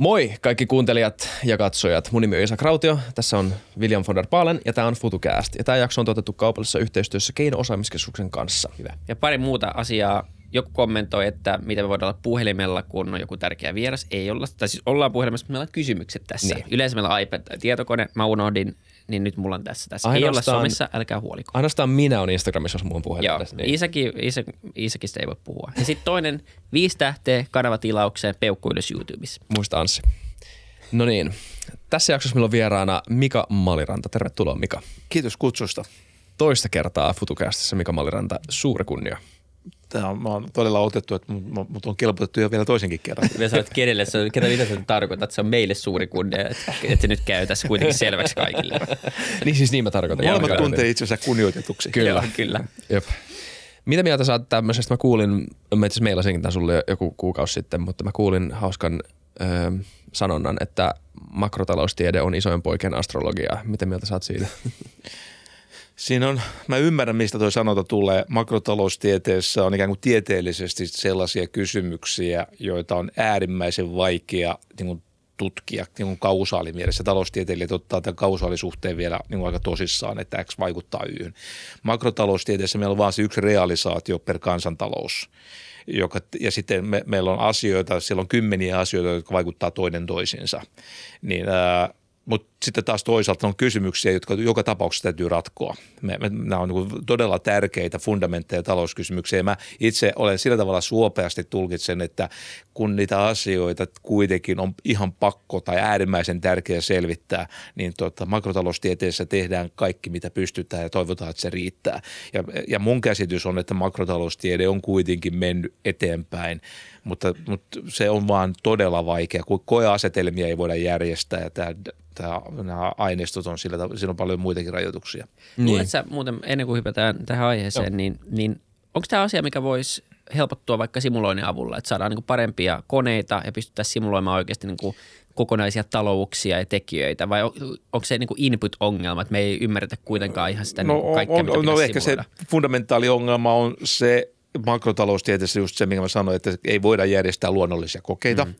Moi kaikki kuuntelijat ja katsojat. Mun nimi on Isa Krautio. Tässä on William von der Paalen ja tämä on FutuCast. Ja tämä jakso on tuotettu kaupallisessa yhteistyössä Keino-osaamiskeskuksen kanssa. Hyvä. Ja pari muuta asiaa. Joku kommentoi, että mitä me voidaan olla puhelimella, kun on joku tärkeä vieras. Ei olla, tai siis ollaan puhelimessa, mutta meillä on kysymykset tässä. Niin. Yleensä meillä on iPad tai tietokone. Mä unohdin, niin nyt mulla on tässä. tässä. Ei olla Ainoastaan- somessa, älkää huoliko. Ainoastaan minä on Instagramissa, jos muun puhelin Joo, tässä. Niin. Isäkin, Isä, Isäkistä ei voi puhua. Ja sitten toinen, viisi tähteä kanavatilaukseen, peukku ylös YouTubessa. Muista Anssi. No niin. Tässä jaksossa meillä on vieraana Mika Maliranta. Tervetuloa Mika. Kiitos kutsusta. Toista kertaa FutuCastissa Mika Maliranta. Suuri kunnia. Tämä on, mä oon todella otettu, että mut, mut on kelpotettu jo vielä toisenkin kerran. Me sanoit, kenelle se on, ketä mitä se tarkoittaa, että se on meille suuri kunnia, että, että se nyt käy tässä kuitenkin selväksi kaikille. Niin siis niin mä tarkoitan. Molemmat tuntee itsensä kunnioitetuksi. Kyllä. Joo, kyllä. Jep. Mitä mieltä sä oot tämmöisestä? Mä kuulin, mä itse asiassa mailasinkin tämän sulle jo- joku kuukausi sitten, mutta mä kuulin hauskan ö, sanonnan, että makrotaloustiede on isojen poikien astrologiaa. Miten mieltä sä oot siitä? Siinä on, mä ymmärrän mistä toi sanonta tulee. Makrotaloustieteessä on ikään kuin tieteellisesti sellaisia kysymyksiä, joita on äärimmäisen vaikea niin kuin tutkia niin kuin kausaalimielessä. Taloustieteilijät ottaa tämän kausaalisuhteen vielä niin kuin aika tosissaan, että X vaikuttaa Yhyn. Makrotaloustieteessä meillä on vain se yksi realisaatio per kansantalous. Joka, ja sitten me, meillä on asioita, siellä on kymmeniä asioita, jotka vaikuttaa toinen toisiinsa. Niin, ää, mutta sitten taas toisaalta on kysymyksiä, jotka joka tapauksessa täytyy ratkoa. Me, me, nämä on niin todella tärkeitä fundamentteja talouskysymyksiä. Mä itse olen sillä tavalla suopeasti tulkitsen, että kun niitä asioita kuitenkin on ihan pakko tai äärimmäisen tärkeä selvittää, niin tota, makrotaloustieteessä tehdään kaikki, mitä pystytään ja toivotaan, että se riittää. Ja, ja mun käsitys on, että makrotaloustiede on kuitenkin mennyt eteenpäin, mutta, mutta se on vaan todella vaikea, kun koeasetelmia ei voida järjestää ja tämä, tämä, nämä aineistot on sillä tavalla, siinä on paljon muitakin rajoituksia. Niin. Luuletko sä muuten, ennen kuin hypätään tähän aiheeseen, niin, niin onko tämä asia, mikä voisi helpottua vaikka simuloinnin avulla, että saadaan niin parempia koneita ja pystyttäisiin simuloimaan oikeasti niin kokonaisia talouksia ja tekijöitä, vai on, onko se niin input-ongelma, että me ei ymmärretä kuitenkaan ihan sitä no, kaikkea, on, mitä on, no ehkä se simuloida? fundamentaali ongelma on se, makrotaloustieteessä just se, minkä mä sanoin, että ei voida järjestää luonnollisia kokeita. Mm.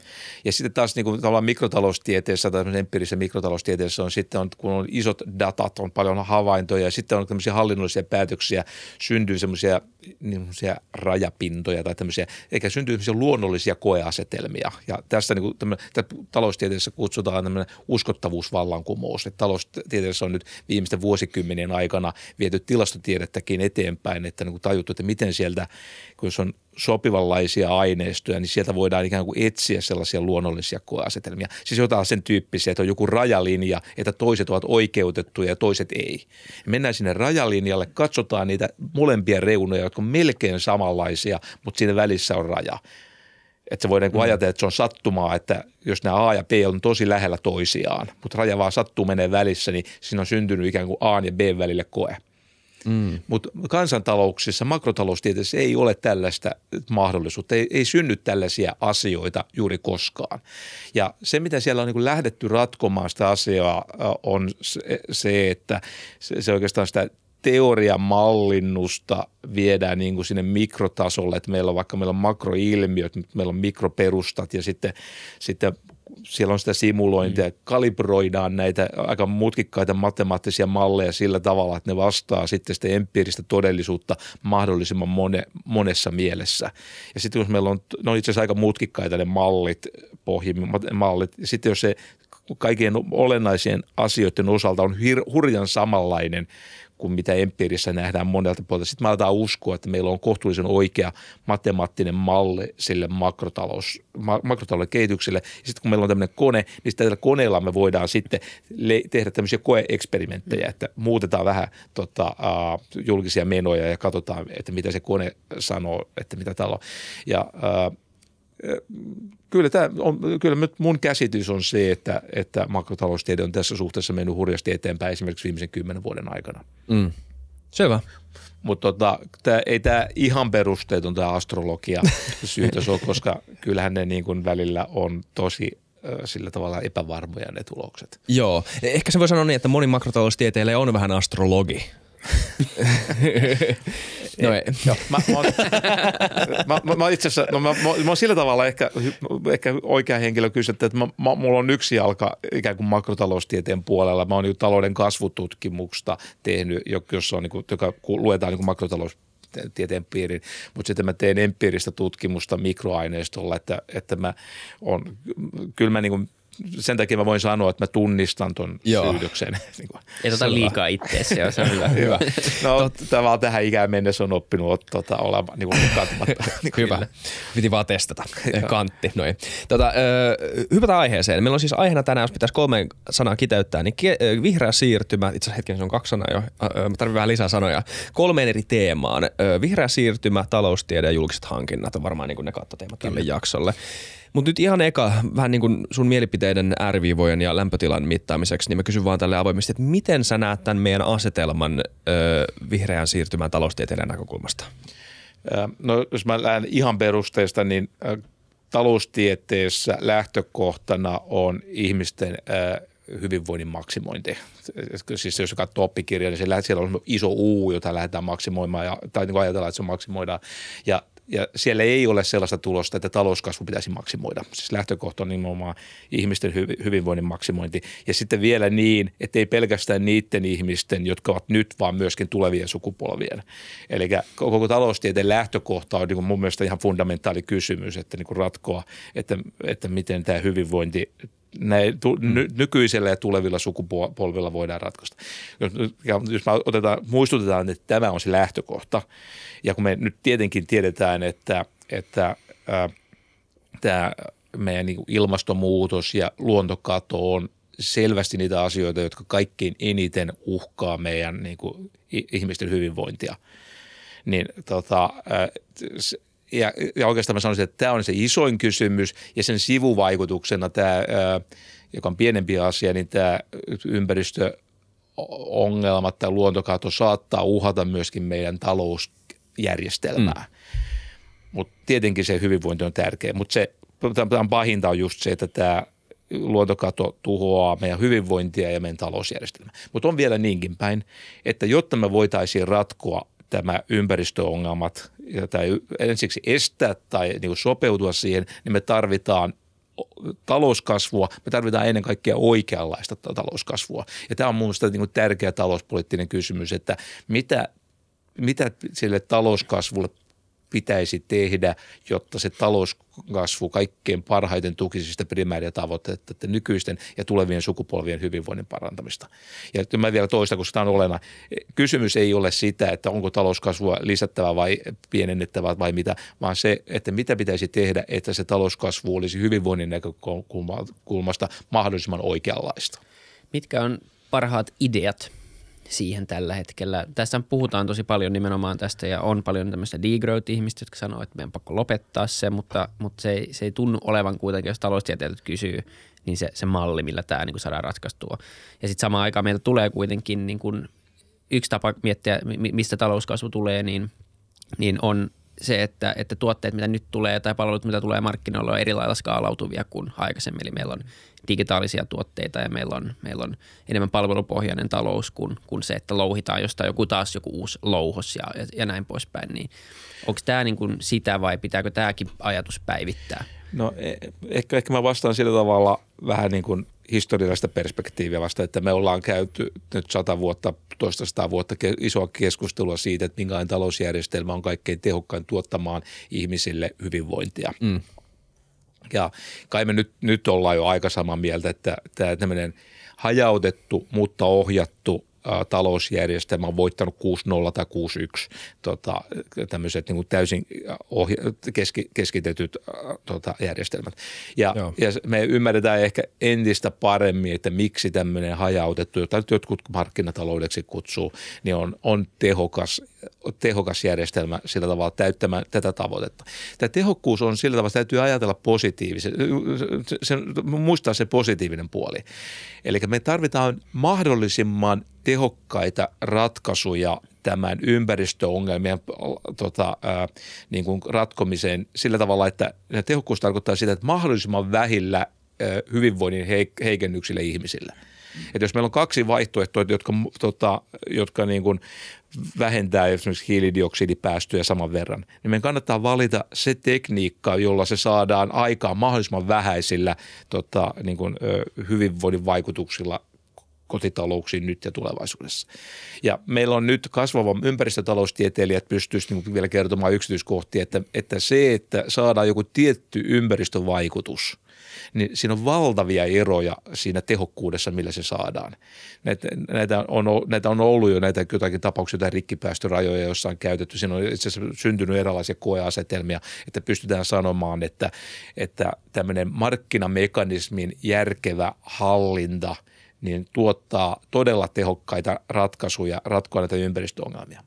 Ja sitten taas niin kuin tavallaan mikrotaloustieteessä tai empiirisessä mikrotaloustieteessä on sitten, on, kun on isot datat, on paljon havaintoja ja sitten on tämmöisiä hallinnollisia päätöksiä, syntyy semmoisia niin rajapintoja tai tämmöisiä, eikä syntyy luonnollisia koeasetelmia. Ja tästä niin kuin taloustieteessä kutsutaan tämmöinen uskottavuusvallankumous. Että taloustieteessä on nyt viimeisten vuosikymmenien aikana viety tilastotiedettäkin eteenpäin, että niin kuin tajuttu, että miten sieltä, kun se on sopivanlaisia aineistoja, niin sieltä voidaan ikään kuin etsiä sellaisia luonnollisia koeasetelmia. Siis jotain sen tyyppisiä, että on joku rajalinja, että toiset ovat oikeutettuja ja toiset ei. Mennään sinne rajalinjalle, katsotaan niitä molempia reunoja, jotka on melkein samanlaisia, mutta siinä välissä on raja. Että se voi niin mm. ajatella, että se on sattumaa, että jos nämä A ja B on tosi lähellä toisiaan, mutta raja vaan sattuu menee välissä, niin siinä on syntynyt ikään kuin A ja B välille koe. Mm. Mutta kansantalouksissa, makrotaloustieteessä ei ole tällaista mahdollisuutta, ei, ei synny tällaisia asioita juuri koskaan. Ja se, mitä siellä on niin lähdetty ratkomaan sitä asiaa, on se, että se, se oikeastaan sitä teorian mallinnusta viedään niin kuin sinne mikrotasolle, että meillä on vaikka meillä on makroilmiöt, meillä on mikroperustat ja sitten, sitten siellä on sitä simulointia, mm. kalibroidaan näitä aika mutkikkaita matemaattisia malleja sillä tavalla, että ne vastaa sitten sitä empiiristä todellisuutta mahdollisimman mone, monessa mielessä. Ja sitten jos meillä on, ne on itse asiassa aika mutkikkaita ne mallit, pohjimallit, ja sitten jos se kaikkien olennaisien asioiden osalta on hir, hurjan samanlainen kuin mitä empiirissä nähdään monelta puolelta. Sitten me aletaan uskoa, että meillä on kohtuullisen oikea matemaattinen malli sille makrotalous, makrotalouden kehitykselle. Ja sitten kun meillä on tämmöinen kone, niin tällä koneella me voidaan sitten le- tehdä tämmöisiä koeeksperimenttejä, että muutetaan vähän tota, julkisia menoja ja katsotaan, että mitä se kone sanoo, että mitä täällä on. Ja kyllä, tämä on, kyllä mun käsitys on se, että, että makrotaloustiede on tässä suhteessa mennyt hurjasti eteenpäin esimerkiksi viimeisen kymmenen vuoden aikana. Mm. Selvä. Mutta tota, tää, ei tämä ihan perusteeton tämä astrologia syytös ole, koska kyllähän ne niin kuin välillä on tosi sillä tavalla epävarmoja ne tulokset. Joo. Ehkä se voi sanoa niin, että moni makrotaloustieteilijä on vähän astrologi. No ei. Joo, mä, mä, oon, mä, mä, mä, itse asiassa, no mä, mä, mä oon sillä tavalla ehkä, ehkä oikea henkilö kysyä, että mä, mä, mulla on yksi jalka ikään kuin makrotaloustieteen puolella. Mä oon niin talouden kasvututkimusta tehnyt, jossa on, niin kuin, joka luetaan niin makrotalous tieteen piiriin, mutta sitten mä teen empiiristä tutkimusta mikroaineistolla, että, että mä on, kyllä mä niin kuin sen takia mä voin sanoa, että mä tunnistan ton Joo. syydyksen. niin Ei tota liikaa itteessä, se on hyvä. hyvä. No tämä tähän ikään mennessä on oppinut tota, olemaan niin kuin niin hyvä. Piti vaan testata. Kantti. Noin. Tota, ö, hypätään aiheeseen. Meillä on siis aiheena tänään, jos pitäisi kolme sanaa kiteyttää, niin ke- vihreä siirtymä, itse asiassa hetken se on kaksi sanaa jo, mä tarvitsen vähän lisää sanoja, kolmeen eri teemaan. Vihreä siirtymä, taloustiede ja julkiset hankinnat on varmaan niin kuin ne kattoteemat tälle jaksolle. Mutta nyt ihan eka, vähän niin kuin sun mielipiteiden ääriviivojen ja lämpötilan mittaamiseksi, niin mä kysyn vaan tälle avoimesti, että miten sä näet tämän meidän asetelman ö, vihreän siirtymään taloustieteilijän näkökulmasta? No jos mä lähden ihan perusteista, niin taloustieteessä lähtökohtana on ihmisten hyvinvoinnin maksimointi. Siis jos katsoo oppikirjaa, niin siellä on iso U, jota lähdetään maksimoimaan, ja, tai niin ajatellaan, että se maksimoidaan. Ja ja siellä ei ole sellaista tulosta, että talouskasvu pitäisi maksimoida. Siis lähtökohta on nimenomaan ihmisten hyvinvoinnin maksimointi. Ja sitten vielä niin, että ei pelkästään niiden ihmisten, jotka ovat nyt, vaan myöskin tulevien sukupolvien. Eli koko taloustieteen lähtökohta on niin mun mielestä ihan fundamentaali kysymys, että niin ratkoa, että, että miten tämä hyvinvointi näin, tu, ny, nykyisellä ja tulevilla sukupolvilla voidaan ratkaista. Jos, jos me otetaan, muistutetaan, että tämä on se lähtökohta, ja kun me nyt tietenkin tiedetään, että, että ää, tämä meidän niin ilmastonmuutos ja luontokato on selvästi niitä asioita, jotka kaikkein eniten uhkaa meidän niin kuin, ihmisten hyvinvointia. Niin tota, ja, ja oikeastaan mä sanoisin, että tämä on se isoin kysymys ja sen sivuvaikutuksena tämä, joka on pienempi asia, niin tämä ympäristöongelmat tai luontokato saattaa uhata myöskin meidän talousjärjestelmää. Mm. Mutta tietenkin se hyvinvointi on tärkeä, mutta se tämän pahinta on just se, että tämä luontokato tuhoaa meidän hyvinvointia ja meidän talousjärjestelmää. Mutta on vielä niinkin päin, että jotta me voitaisiin ratkoa tämä ympäristöongelmat tai ensiksi estää tai niin kuin sopeutua siihen, niin me tarvitaan talouskasvua, me tarvitaan ennen kaikkea oikeanlaista talouskasvua. Ja tämä on mun mielestä niin kuin tärkeä talouspoliittinen kysymys, että mitä, mitä sille talouskasvulle pitäisi tehdä, jotta se talouskasvu kaikkein parhaiten tukisi sitä primääriä tavoitteita, että nykyisten ja tulevien sukupolvien hyvinvoinnin parantamista. Ja mä vielä toista, koska tämä on olena. Kysymys ei ole sitä, että onko talouskasvua lisättävä vai pienennettävä vai mitä, vaan se, että mitä pitäisi tehdä, että se talouskasvu olisi hyvinvoinnin näkökulmasta mahdollisimman oikeanlaista. Mitkä on parhaat ideat siihen tällä hetkellä. Tässä puhutaan tosi paljon nimenomaan tästä ja on paljon tämmöistä degrowth-ihmistä, jotka sanoo, että meidän pakko lopettaa se, mutta, mutta se, ei, se ei tunnu olevan kuitenkin, jos taloustieteilijät kysyy, niin se, se malli, millä tämä niin kuin saadaan ratkaistua. Ja sitten samaan aikaan meillä tulee kuitenkin niin kuin yksi tapa miettiä, mistä talouskasvu tulee, niin, niin on se, että, että tuotteet, mitä nyt tulee tai palvelut, mitä tulee markkinoilla, on eri lailla skaalautuvia kuin aikaisemmin. Eli meillä on digitaalisia tuotteita ja meillä on, meillä on enemmän palvelupohjainen talous kuin, kuin se, että louhitaan jostain joku taas joku uusi louhos ja, ja, ja näin poispäin. Niin onko tämä niin kuin sitä vai pitääkö tämäkin ajatus päivittää? No e, ehkä, ehkä mä vastaan sillä tavalla vähän niin kuin historiallista perspektiiviä vasta, että me ollaan käyty nyt sata vuotta, toista sata vuotta isoa keskustelua siitä, että minkälainen talousjärjestelmä on kaikkein tehokkain tuottamaan ihmisille hyvinvointia. Mm. Ja kai me nyt, nyt ollaan jo aika samaa mieltä, että tämä tämmöinen hajautettu, mutta ohjattu talousjärjestelmä on voittanut 6-0 tai 6-1 tota, tämmöiset niin täysin ohja- keski, keskitetyt tota, järjestelmät. Ja, ja me ymmärretään ehkä entistä paremmin, että miksi tämmöinen hajautettu, jota jotkut markkinataloudeksi kutsuu, niin on, on tehokas, tehokas järjestelmä sillä tavalla täyttämään tätä tavoitetta. Tämä tehokkuus on sillä tavalla, että täytyy ajatella positiivisesti, se, muistaa se positiivinen puoli. Eli me tarvitaan mahdollisimman tehokkaita ratkaisuja tämän ympäristöongelmien tota, ää, niin kuin ratkomiseen sillä tavalla, että tehokkuus tarkoittaa sitä, että mahdollisimman vähillä ää, hyvinvoinnin heikennyksille ihmisille. Että jos meillä on kaksi vaihtoehtoa, jotka, tota, jotka niin kuin vähentää esimerkiksi hiilidioksidipäästöjä saman verran, niin meidän kannattaa valita se tekniikka, jolla se saadaan aikaan mahdollisimman vähäisillä tota, niin kuin, hyvinvoinnin vaikutuksilla kotitalouksiin nyt ja tulevaisuudessa. Ja meillä on nyt kasvava ympäristötaloustieteilijät pystyisivät niin vielä kertomaan yksityiskohtia, että, että se, että saadaan joku tietty ympäristövaikutus – niin siinä on valtavia eroja siinä tehokkuudessa, millä se saadaan. Näitä, näitä, on, näitä on ollut jo näitä jotakin tapauksia, jotain rikkipäästörajoja, joissa on käytetty. Siinä on itse asiassa syntynyt erilaisia koeasetelmia, että pystytään sanomaan, että, että tämmöinen markkinamekanismin järkevä hallinta – niin tuottaa todella tehokkaita ratkaisuja ratkoa näitä ympäristöongelmia.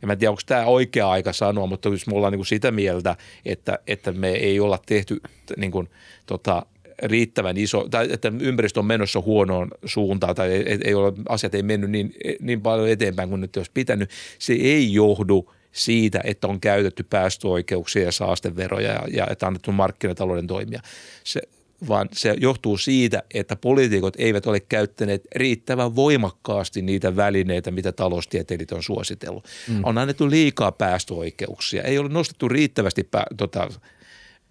Ja mä en tiedä, onko tämä oikea aika sanoa, mutta jos me ollaan niin kuin sitä mieltä, että, että me ei olla tehty niin kuin, tota, riittävän iso, tai että ympäristö on menossa huonoon suuntaan tai ei, ei ole, asiat ei mennyt niin, niin paljon eteenpäin kuin nyt olisi pitänyt, se ei johdu siitä, että on käytetty päästöoikeuksia ja saasteveroja ja, ja että annettu markkinatalouden toimia. Se, vaan se johtuu siitä, että poliitikot eivät ole käyttäneet riittävän voimakkaasti niitä välineitä, mitä taloustieteilijät on suositellut. Mm. On annettu liikaa päästöoikeuksia, ei ole nostettu riittävästi, pää, tota,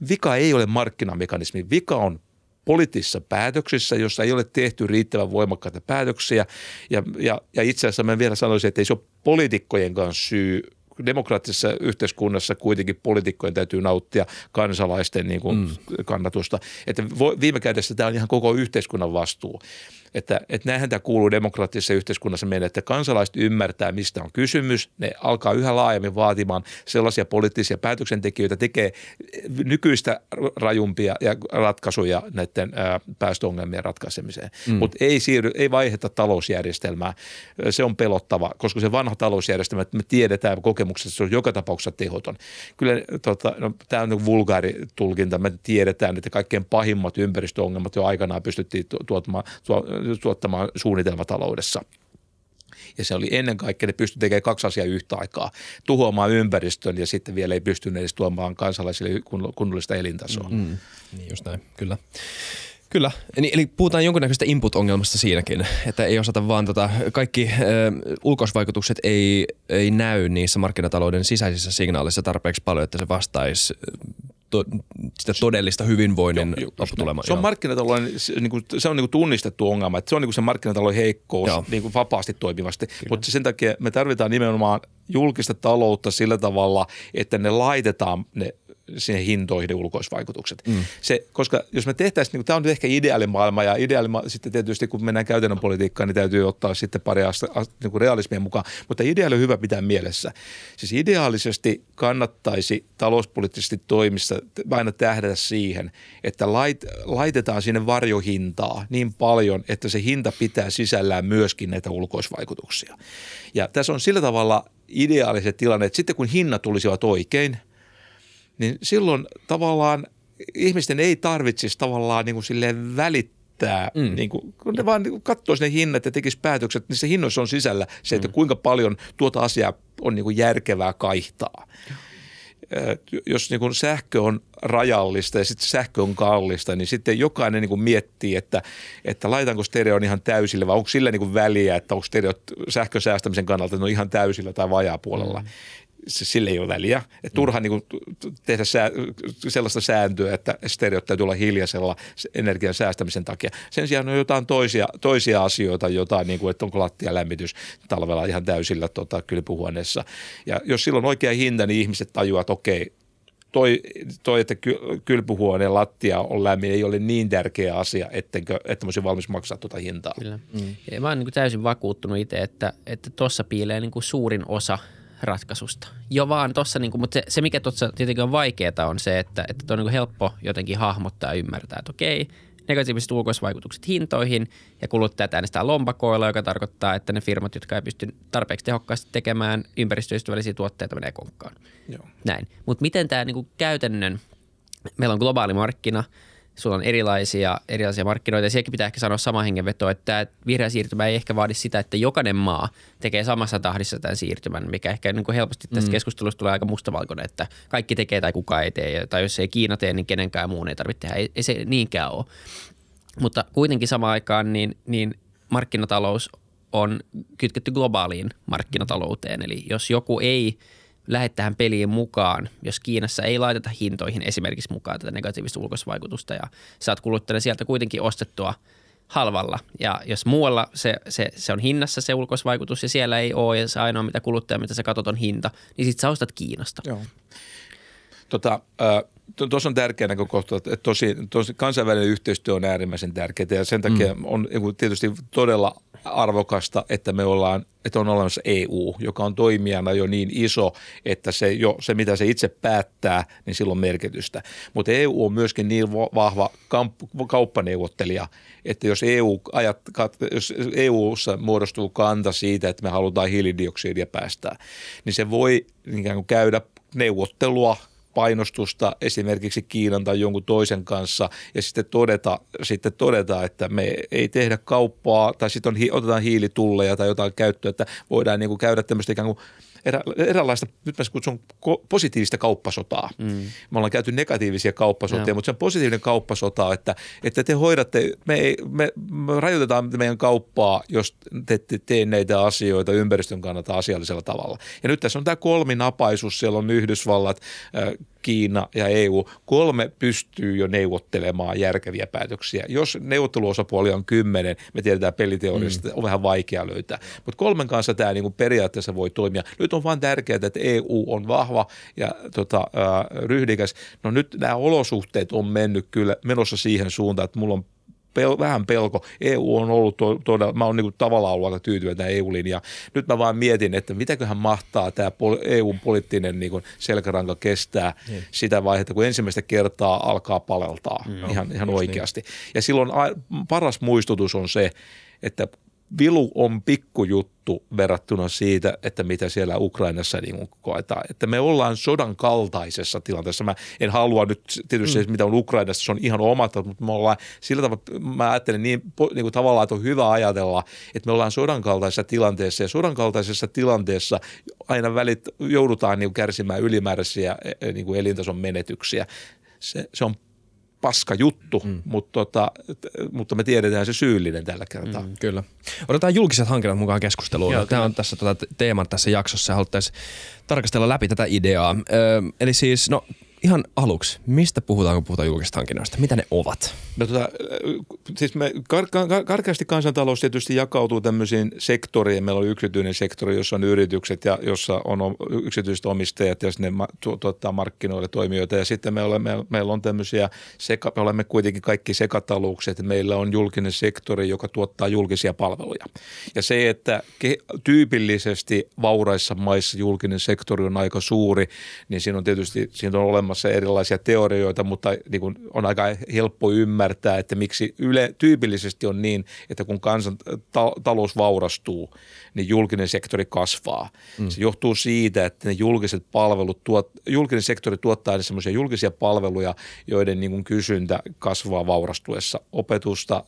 vika ei ole markkinamekanismi, vika on poliittisissa päätöksissä, jossa ei ole tehty riittävän voimakkaita päätöksiä. Ja, ja, ja itse asiassa mä vielä sanoisin, että ei se ole poliitikkojen kanssa syy demokraattisessa yhteiskunnassa kuitenkin poliitikkojen täytyy nauttia kansalaisten niin kuin mm. kannatusta. Että viime kädessä tämä on ihan koko yhteiskunnan vastuu. Että, että näinhän tämä kuuluu demokraattisessa yhteiskunnassa meille, että kansalaiset ymmärtää, mistä on kysymys. Ne alkaa yhä laajemmin vaatimaan sellaisia poliittisia päätöksentekijöitä, tekee nykyistä rajumpia ja ratkaisuja näiden ää, päästöongelmien ratkaisemiseen. Mm. Mutta ei siirry, ei vaiheta talousjärjestelmää. Se on pelottava, koska se vanha talousjärjestelmä, että me tiedetään kokemuksessa, että se on joka tapauksessa tehoton. Kyllä tota, no, tämä on niin vulgaari tulkinta. Me tiedetään, että kaikkein pahimmat ympäristöongelmat jo aikanaan pystyttiin tuottamaan, tuottamaan suunnitelmataloudessa. Ja se oli ennen kaikkea, ne pystyi tekemään kaksi asiaa yhtä aikaa. Tuhoamaan ympäristön ja sitten vielä ei pystynyt edes tuomaan kansalaisille kunnollista elintasoa. Mm, niin just näin, kyllä. Kyllä, eli, eli puhutaan jonkunnäköisestä input-ongelmasta siinäkin, että ei osata vaan tota, kaikki ö, ulkoisvaikutukset ei, ei näy niissä markkinatalouden sisäisissä signaaleissa tarpeeksi paljon, että se vastaisi to, sitä todellista hyvinvoinnin lopputulemaa. Se on markkinatalouden, se, niin kuin, se on niin kuin tunnistettu ongelma, että se on niin kuin se markkinatalouden heikkous niin kuin vapaasti toimivasti, Kyllä. mutta sen takia me tarvitaan nimenomaan julkista taloutta sillä tavalla, että ne laitetaan ne siihen hintoihin ne ulkoisvaikutukset. Mm. Se, koska jos me tehtäisiin, niin tämä on nyt ehkä ideaalimaailma ja ideaalima, sitten tietysti kun mennään käytännön politiikkaan, niin täytyy ottaa sitten pari asta, niin kuin realismia mukaan, mutta ideaali on hyvä pitää mielessä. Siis ideaalisesti kannattaisi talouspoliittisesti toimissa aina tähdätä siihen, että lait, laitetaan sinne varjohintaa niin paljon, että se hinta pitää sisällään myöskin näitä ulkoisvaikutuksia. Ja tässä on sillä tavalla ideaaliset tilanne, että sitten kun hinnat tulisivat oikein – niin silloin tavallaan ihmisten ei tarvitsisi tavallaan niin kuin silleen välittää, mm. niin kuin, kun ne vaan niin katsoisi ne hinnat ja tekisi päätökset, niin se hinnoissa on sisällä se, että mm. kuinka paljon tuota asiaa on niin kuin järkevää kaihtaa. Jos niin kuin sähkö on rajallista ja sitten sähkö on kallista, niin sitten jokainen niin kuin miettii, että, että laitanko stereo ihan täysille vai onko sillä niin kuin väliä, että onko stereo sähkön säästämisen kannalta no ihan täysillä tai vajaapuolella. Mm sille ei ole väliä. Et turha niin kuin, tehdä sää, sellaista sääntöä, että stereot täytyy olla hiljaisella energian säästämisen takia. Sen sijaan on jotain toisia, toisia asioita, jotain niin kuin, että onko lattia lämmitys talvella ihan täysillä tota, kylpyhuoneessa. Ja jos silloin on oikea hinta, niin ihmiset tajuavat, että okei, toi, toi, että kylpyhuoneen lattia on lämmin, ei ole niin tärkeä asia, ettenkö, että mä olisin valmis maksaa tuota hintaa. Kyllä. Mm. Ja mä oon niin täysin vakuuttunut itse, että tuossa että piilee niin kuin suurin osa – ratkaisusta. Jo vaan tuossa, niin mutta se, se mikä tuossa tietenkin on vaikeaa on se, että, että on niin helppo jotenkin hahmottaa ja ymmärtää, että okei, negatiiviset ulkoisvaikutukset hintoihin ja kuluttajat äänestää lompakoilla, joka tarkoittaa, että ne firmat, jotka ei pysty tarpeeksi tehokkaasti tekemään ympäristöystävällisiä tuotteita, menee konkkaan. Joo. Näin. Mutta miten tämä niin käytännön, meillä on globaali markkina – sulla on erilaisia, erilaisia markkinoita ja sielläkin pitää ehkä sanoa sama hengenveto, että tämä vihreä siirtymä ei ehkä vaadi sitä, että jokainen maa tekee samassa tahdissa tämän siirtymän, mikä ehkä niin kuin helposti tästä mm. keskustelusta tulee aika mustavalkoinen, että kaikki tekee tai kukaan ei tee, tai jos ei Kiina tee, niin kenenkään muun ei tarvitse tehdä, ei, ei se niinkään ole. Mutta kuitenkin samaan aikaan niin, niin markkinatalous on kytketty globaaliin markkinatalouteen. Eli jos joku ei lähde tähän peliin mukaan, jos Kiinassa ei laiteta hintoihin esimerkiksi mukaan tätä negatiivista ulkoisvaikutusta ja saat kuluttajana sieltä kuitenkin ostettua halvalla. Ja jos muualla se, se, se on hinnassa se ulkoisvaikutus ja siellä ei ole ja se ainoa mitä kuluttaja, mitä sä katsot on hinta, niin sit sä ostat Kiinasta. Joo. Tota, Tuossa on tärkeä näkökohta, että tosi, tosi kansainvälinen yhteistyö on äärimmäisen tärkeää ja sen takia mm. on tietysti todella arvokasta, että me ollaan, että on olemassa EU, joka on toimijana jo niin iso, että se, jo, se mitä se itse päättää, niin sillä on merkitystä. Mutta EU on myöskin niin vahva kauppaneuvottelija, että jos, EU ajat, jos EUssa muodostuu kanta siitä, että me halutaan hiilidioksidia päästää, niin se voi ikään kuin käydä neuvottelua – painostusta esimerkiksi Kiinan tai jonkun toisen kanssa ja sitten todeta, sitten todeta että me ei tehdä kauppaa tai sitten on, otetaan hiilitulleja tai jotain käyttöä, että voidaan niin kuin käydä tämmöistä ikään kuin erä, eräänlaista, nyt mä kutsun positiivista kauppasotaa. Mm. Me ollaan käyty negatiivisia kauppasotia, no. mutta se on positiivinen kauppasota, että, että te hoidatte, me, me, me rajoitetaan meidän kauppaa, jos te ette tee näitä asioita ympäristön kannalta asiallisella tavalla. Ja nyt tässä on tämä kolminapaisuus, siellä on Yhdysvallat, Kiina ja EU, kolme pystyy jo neuvottelemaan järkeviä päätöksiä. Jos neuvotteluosapuoli on kymmenen, me tiedetään peliteoriasta, mm. on vähän vaikea löytää. Mutta kolmen kanssa tämä niinku periaatteessa voi toimia. Nyt on vain tärkeää, että EU on vahva ja tota, äh, ryhdikäs. No nyt nämä olosuhteet on mennyt kyllä menossa siihen suuntaan, että mulla on pel, vähän pelko. EU on ollut to, todella, mä oon niin tavallaan ollut aika tyytyväinen tähän EU-linjaan. Nyt mä vaan mietin, että mitäköhän mahtaa tämä EUn poliittinen niin selkäranka kestää niin. sitä vaihetta, kun ensimmäistä kertaa alkaa paleltaa mm, ihan, ihan oikeasti. Niin. Ja silloin paras muistutus on se, että vilu on pikkujuttu verrattuna siitä, että mitä siellä Ukrainassa niin koetaan. Että me ollaan sodan kaltaisessa tilanteessa. Mä en halua nyt tietysti mm. mitä on Ukrainassa, se on ihan omat, mutta me ollaan sillä tavalla, mä ajattelen niin, niin kuin tavallaan, että on hyvä ajatella, että me ollaan sodan kaltaisessa tilanteessa ja sodan kaltaisessa tilanteessa aina välit joudutaan niin kärsimään ylimääräisiä e, e, niin kuin elintason menetyksiä. Se, se on paska juttu, mm. mutta, tota, mutta me tiedetään se syyllinen tällä kertaa. Mm, kyllä. Otetaan julkiset hankinnat mukaan keskusteluun. Joo, Tämä on tässä tota, teema tässä jaksossa ja haluttaisiin tarkastella läpi tätä ideaa. Ö, eli siis, no ihan aluksi, mistä puhutaan, kun puhutaan julkisista hankinnoista? Mitä ne ovat? No, tota, siis me kar- kar- karkeasti kansantalous tietysti jakautuu tämmöisiin sektoriin. Meillä on yksityinen sektori, jossa on yritykset ja jossa on yksityiset omistajat ja tu- tuottaa markkinoille toimijoita. Ja sitten me olemme, meillä on tämmöisiä, seka- me olemme kuitenkin kaikki sekataloukset. Meillä on julkinen sektori, joka tuottaa julkisia palveluja. Ja se, että tyypillisesti vauraissa maissa julkinen sektori on aika suuri, niin siinä on tietysti siinä on olemassa olemassa erilaisia teorioita, mutta niin kuin on aika helppo ymmärtää, että miksi yle, tyypillisesti on niin, että kun kansan ta, talous vaurastuu, niin julkinen sektori kasvaa. Mm. Se johtuu siitä, että ne julkiset palvelut, tuot, julkinen sektori tuottaa sellaisia julkisia palveluja, joiden niin kuin kysyntä kasvaa vaurastuessa. Opetusta,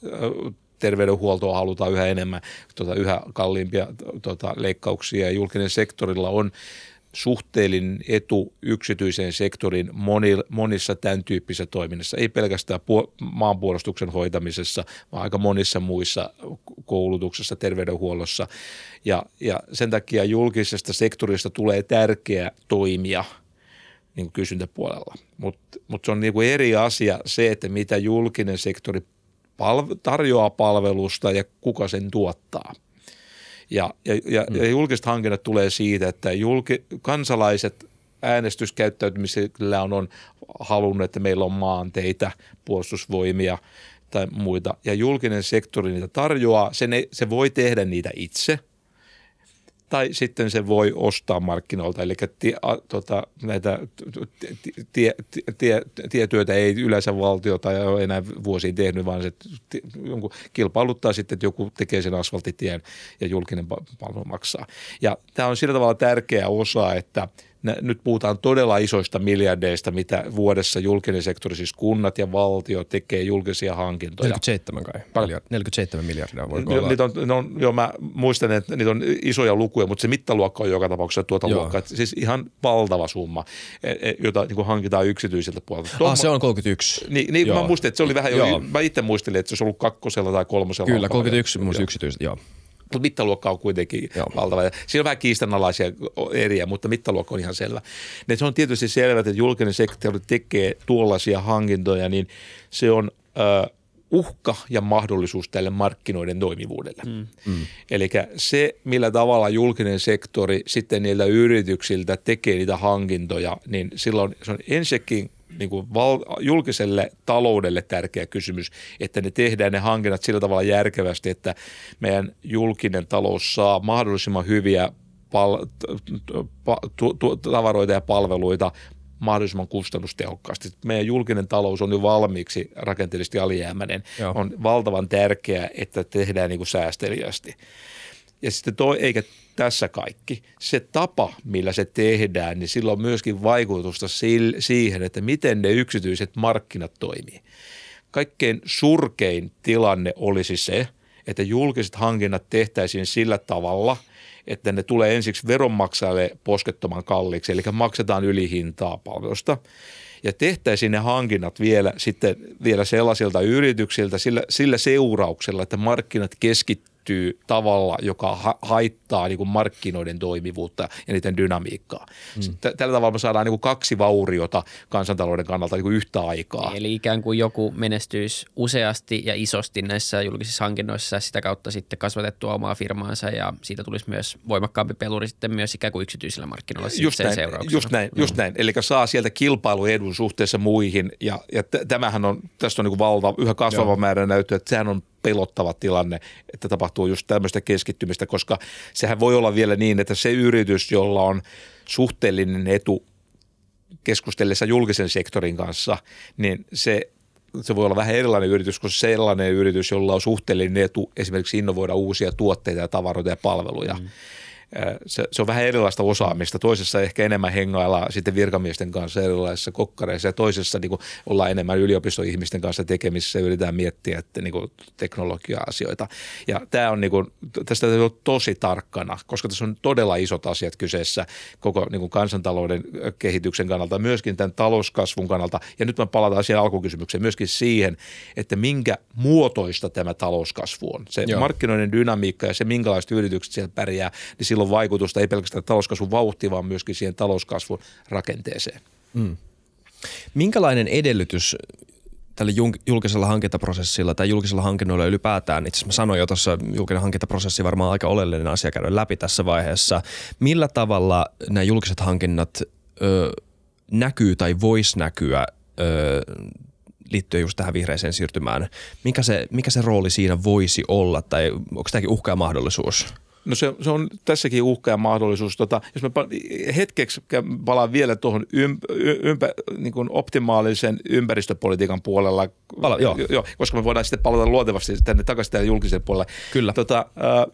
terveydenhuoltoa halutaan yhä enemmän, tuota, yhä kalliimpia tuota, leikkauksia ja julkinen sektorilla on suhteellinen etu yksityiseen sektorin moni, monissa tämän tyyppisissä toiminnassa, ei pelkästään puo- maanpuolustuksen hoitamisessa, vaan aika monissa muissa koulutuksessa, terveydenhuollossa. Ja, ja sen takia julkisesta sektorista tulee tärkeä toimija niin kysyntäpuolella. Mutta mut se on niin kuin eri asia se, että mitä julkinen sektori palv- tarjoaa palvelusta ja kuka sen tuottaa – ja, ja, ja, mm. ja julkiset hankinnat tulee siitä, että julki, kansalaiset äänestyskäyttäytymisellä on, on halunnut, että meillä on maanteitä, puolustusvoimia tai muita. Ja julkinen sektori niitä tarjoaa. Se, ne, se voi tehdä niitä itse – tai sitten se voi ostaa markkinoilta. Eli tie, tota, näitä tie, tie, tietyötä ei yleensä valtio tai ole enää vuosiin tehnyt, vaan se jonkun kilpailuttaa sitten, että joku tekee sen asfaltitien ja julkinen palvelu maksaa. Ja tämä on sillä tavalla tärkeä osa, että nyt puhutaan todella isoista miljardeista, mitä vuodessa julkinen sektori, siis kunnat ja valtio tekee julkisia hankintoja. 47 kai, Miljard, 47 miljardia voi olla. Niitä on, ne on, joo, mä muistan, että niitä on isoja lukuja, mutta se mittaluokka on joka tapauksessa tuota joo. luokkaa. Siis ihan valtava summa, e, e, jota niin kuin hankitaan yksityiseltä puolelta. Ah, se on 31. Niin, niin mä muistin, että se oli vähän, jo, mä itse muistelin, että se olisi ollut kakkosella tai kolmosella. Kyllä, 31 mun yksityiseltä, joo mutta mittaluokka on kuitenkin Joo. valtava. Siinä on vähän kiistanalaisia eriä, mutta mittaluokka on ihan selvä. Ja se on tietysti selvä, että julkinen sektori tekee tuollaisia hankintoja, niin se on äh, uhka ja mahdollisuus tälle markkinoiden toimivuudelle. Mm. Mm. Eli se, millä tavalla julkinen sektori sitten niiltä yrityksiltä tekee niitä hankintoja, niin silloin se on ensinnäkin niin kuin val, julkiselle taloudelle tärkeä kysymys, että ne tehdään ne hankinnat sillä tavalla järkevästi, että meidän julkinen talous saa mahdollisimman hyviä pal, pa, tu, tu, tavaroita ja palveluita mahdollisimman kustannustehokkaasti. Meidän julkinen talous on jo valmiiksi rakenteellisesti alijäämäinen. Joo. On valtavan tärkeää, että tehdään niin kuin säästeliästi. Ja sitten toi, eikä tässä kaikki. Se tapa, millä se tehdään, niin sillä on myöskin vaikutusta siihen, että miten ne yksityiset markkinat toimii. Kaikkein surkein tilanne olisi se, että julkiset hankinnat tehtäisiin sillä tavalla, että ne tulee ensiksi veronmaksajalle poskettoman kalliiksi, eli maksetaan ylihintaa palvelusta ja tehtäisiin ne hankinnat vielä, sitten vielä sellaisilta yrityksiltä sillä, sillä seurauksella, että markkinat keskittyvät kehittyy tavalla, joka ha- haittaa niin kuin markkinoiden toimivuutta ja niiden dynamiikkaa. Mm. Tällä tavalla me saadaan niin kuin kaksi vauriota kansantalouden kannalta niin kuin yhtä aikaa. Eli ikään kuin joku menestyisi useasti ja isosti näissä julkisissa hankinnoissa ja sitä kautta sitten kasvatettua omaa firmaansa ja siitä tulisi myös voimakkaampi peluri sitten myös ikään kuin yksityisillä markkinoilla just näin, Just näin, just mm. näin. Eli saa sieltä kilpailuedun suhteessa muihin ja, ja t- tämähän on, tästä on niin kuin valta, yhä kasvava Joo. määrä näyttöä, että sehän on pelottava tilanne, että tapahtuu just tämmöistä keskittymistä, koska sehän voi olla vielä niin, että se yritys, jolla on suhteellinen etu keskustellessa julkisen sektorin kanssa, niin se se voi olla vähän erilainen yritys kuin sellainen yritys, jolla on suhteellinen etu esimerkiksi innovoida uusia tuotteita ja tavaroita ja palveluja. Mm se, se on vähän erilaista osaamista. Toisessa ehkä enemmän hengailla sitten virkamiesten kanssa erilaisissa kokkareissa ja toisessa niin kuin ollaan enemmän yliopistoihmisten kanssa tekemisissä ja yritetään miettiä että, niin kuin teknologia-asioita. Ja tämä on niin kuin, tästä täytyy olla tosi tarkkana, koska tässä on todella isot asiat kyseessä koko niin kuin kansantalouden kehityksen kannalta, myöskin tämän talouskasvun kannalta. Ja nyt me palataan siihen alkukysymykseen myöskin siihen, että minkä muotoista tämä talouskasvu on. Se Joo. markkinoiden dynamiikka ja se, minkälaiset yritykset siellä pärjää, niin sillä on vaikutusta ei pelkästään talouskasvun vauhtiin, vaan myöskin siihen talouskasvun rakenteeseen. Mm. Minkälainen edellytys tällä julkisella hankintaprosessilla tai julkisella hankinnoilla ylipäätään, itse asiassa mä sanoin jo tuossa julkinen hankintaprosessi varmaan aika oleellinen asia käydä läpi tässä vaiheessa. Millä tavalla nämä julkiset hankinnat ö, näkyy tai voisi näkyä ö, liittyen just tähän vihreiseen siirtymään? Mikä se, mikä se rooli siinä voisi olla tai onko tämäkin uhka ja mahdollisuus? No se, se on tässäkin uhka ja mahdollisuus. Tota, jos mä hetkeksi palaan vielä tuohon ymp, ympä, niin kuin optimaalisen ympäristöpolitiikan puolella, Pala, joo. Jo, koska me voidaan sitten palata luontevasti tänne takaisin tänne julkisen puolelle. Kyllä. Tota,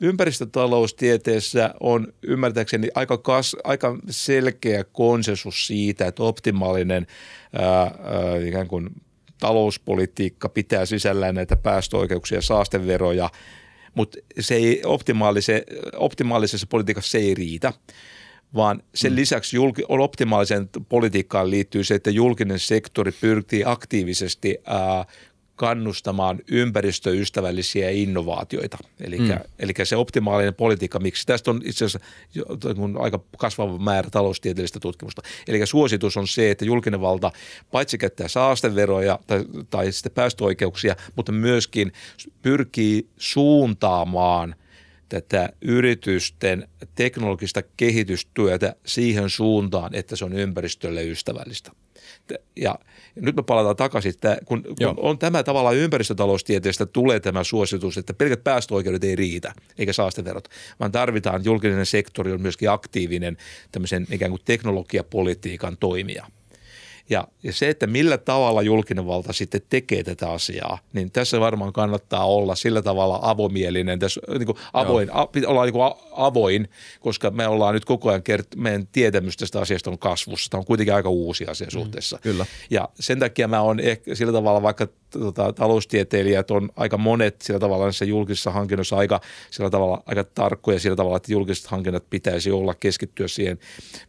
ympäristötaloustieteessä on ymmärtääkseni aika, kas, aika selkeä konsensus siitä, että optimaalinen ää, ää, ikään kuin talouspolitiikka pitää sisällään näitä päästöoikeuksia ja saasteveroja – mutta se ei optimaalise, optimaalisessa politiikassa se ei riitä vaan sen mm. lisäksi julki, optimaaliseen politiikkaan liittyy se, että julkinen sektori pyrkii aktiivisesti ää, kannustamaan ympäristöystävällisiä innovaatioita. Eli, mm. se optimaalinen politiikka, miksi tästä on itse asiassa aika kasvava määrä taloustieteellistä tutkimusta. Eli suositus on se, että julkinen valta paitsi käyttää saasteveroja tai, tai sitten päästöoikeuksia, mutta myöskin pyrkii suuntaamaan tätä yritysten teknologista kehitystyötä siihen suuntaan, että se on ympäristölle ystävällistä. Ja nyt me palataan takaisin, että kun, kun on tämä tavalla ympäristötaloustieteestä tulee tämä suositus, että pelkät päästöoikeudet ei riitä, eikä saasteverot, vaan tarvitaan julkinen sektori on myöskin aktiivinen tämmöisen ikään kuin teknologiapolitiikan toimija. Ja, ja se, että millä tavalla julkinen valta sitten tekee tätä asiaa, niin tässä varmaan kannattaa olla sillä tavalla avomielinen, tässä niin kuin avoin, a, ollaan niin kuin avoin, koska me ollaan nyt koko ajan, kert- meidän tietämys tästä asiasta on kasvussa. Tämä on kuitenkin aika uusi asia mm, suhteessa. Mm, kyllä. Ja sen takia mä oon ehkä sillä tavalla, vaikka tota, taloustieteilijät on aika monet sillä tavalla näissä julkisissa hankinnoissa aika, sillä tavalla, aika tarkkoja sillä tavalla, että julkiset hankinnat pitäisi olla keskittyä siihen,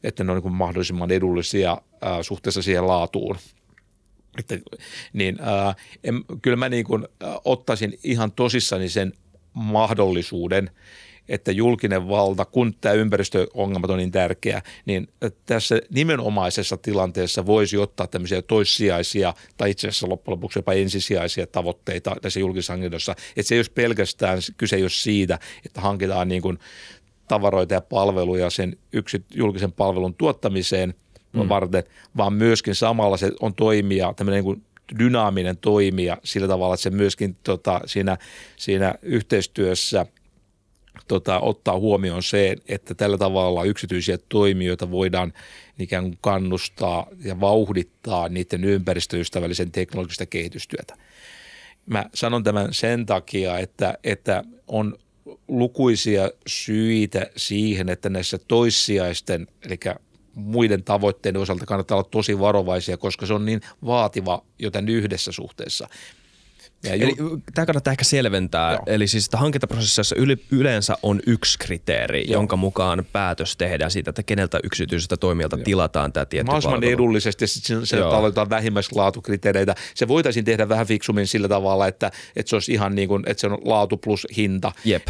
että ne on niin mahdollisimman edullisia ää, suhteessa siihen laatuun. Että, niin ää, en, kyllä mä niin kuin, ä, ottaisin ihan tosissani sen mahdollisuuden, että julkinen valta, kun tämä ympäristöongelmat on niin tärkeä, niin tässä nimenomaisessa tilanteessa voisi ottaa tämmöisiä toissijaisia tai itse asiassa loppujen lopuksi jopa ensisijaisia tavoitteita tässä julkisessa hankinnossa. Että se ei olisi pelkästään kyse jos siitä, että hankitaan niin kuin tavaroita ja palveluja sen yksi julkisen palvelun tuottamiseen mm. varten, vaan myöskin samalla se on toimija, tämmöinen niin kuin dynaaminen toimija sillä tavalla, että se myöskin tota, siinä, siinä yhteistyössä tota, ottaa huomioon se, että tällä tavalla yksityisiä toimijoita voidaan ikään kuin kannustaa ja vauhdittaa niiden ympäristöystävällisen teknologista kehitystyötä. Mä sanon tämän sen takia, että, että on lukuisia syitä siihen, että näissä toissijaisten, eli muiden tavoitteiden osalta kannattaa olla tosi varovaisia, koska se on niin vaativa joten yhdessä suhteessa. Ja Eli tämä kannattaa ehkä selventää. Joo. Eli siis että hankintaprosessissa yleensä on yksi kriteeri, Joo. jonka mukaan päätös tehdään siitä, että keneltä yksityisestä toimijalta Joo. tilataan tämä tietty Mahdollisimman palvelu. edullisesti, sitten se aletaan vähimmäislaatukriteereitä. Se voitaisiin tehdä vähän fiksummin sillä tavalla, että, että se olisi ihan niin kuin, että se on laatu plus hinta. Jep.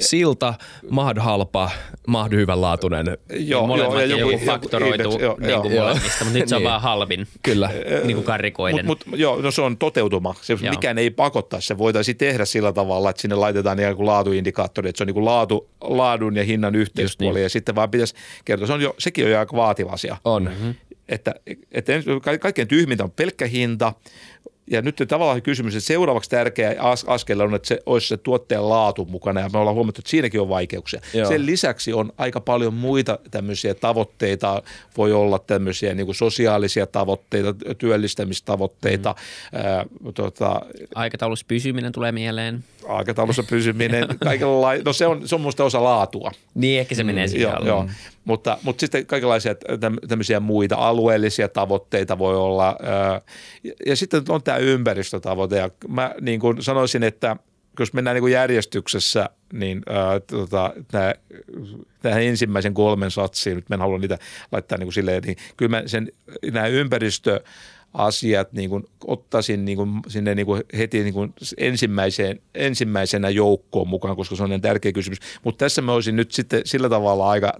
Silta, mahd halpa, mahd hyvänlaatuinen. Joo, Molemmat joo, joku, joku faktoroitu joo, niin kuin joo. molemmista, mutta nyt se on niin. vaan halvin. Kyllä. Niin kuin karrikoiden. Mut, mut, joo, no se on toteutuma. Se, mikään ei pakottaa. Se voitaisiin tehdä sillä tavalla, että sinne laitetaan niin kuin laatuindikaattori, että se on niin kuin laatu, laadun ja hinnan yhteispuoli niin. ja sitten vaan pitäisi kertoa. Se on jo, sekin on jo aika vaativa asia. On. Mm-hmm. Että, että kaikkein tyhmintä on pelkkä hinta, ja nyt tavallaan kysymys, että seuraavaksi tärkeä askel on, että se olisi se tuotteen laatu mukana ja me ollaan huomattu, että siinäkin on vaikeuksia. Joo. Sen lisäksi on aika paljon muita tämmöisiä tavoitteita, voi olla tämmöisiä niin kuin sosiaalisia tavoitteita, työllistämistavoitteita. Mm. Ää, tota, Aikataulussa pysyminen tulee mieleen. Aikataulussa pysyminen, kaikenlaista. No se on, se on musta osa laatua. Niin, ehkä se menee mm, siihen. Joo, joo. Mutta, mutta sitten kaikenlaisia tämmöisiä muita alueellisia tavoitteita voi olla. Ja sitten on tämä ympäristötavoite. Ja mä niin kuin sanoisin, että jos mennään niin kuin järjestyksessä, niin ää, tota, nää, tähän ensimmäisen kolmen satsiin, nyt mä en halua niitä laittaa niin kuin silleen, niin kyllä mä sen, nämä ympäristö asiat niin kuin ottaisin niin kuin sinne niin kuin heti niin kuin ensimmäiseen, ensimmäisenä joukkoon mukaan, koska se on niin tärkeä kysymys. Mutta tässä mä olisin nyt sitten sillä tavalla aika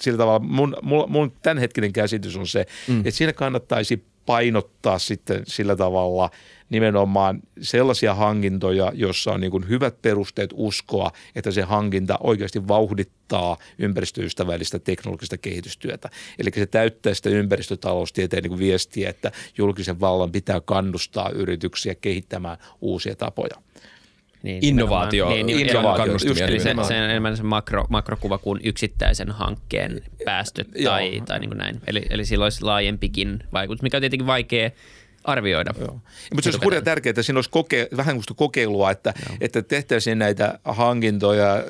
sillä tavalla mun, mun, mun tämänhetkinen käsitys on se, mm. että siinä kannattaisi painottaa sitten sillä tavalla nimenomaan sellaisia hankintoja, joissa on niin kuin hyvät perusteet uskoa, että se hankinta oikeasti vauhdittaa ympäristöystävällistä teknologista kehitystyötä. Eli se täyttää sitä ympäristötaloustieteen niin kuin viestiä, että julkisen vallan pitää kannustaa yrityksiä kehittämään uusia tapoja. Niin, Innovaatio, niin, niin, innovaatio just, eli se, se on enemmän se makro, makrokuva kuin yksittäisen hankkeen päästöt tai, tai niin kuin näin. Eli, eli sillä olisi laajempikin vaikutus, mikä on tietenkin vaikea arvioida. Joo. Mutta se olisi kurjan tärkeää, että siinä olisi koke, vähän kuin kokeilua, että, että tehtäisiin näitä hankintoja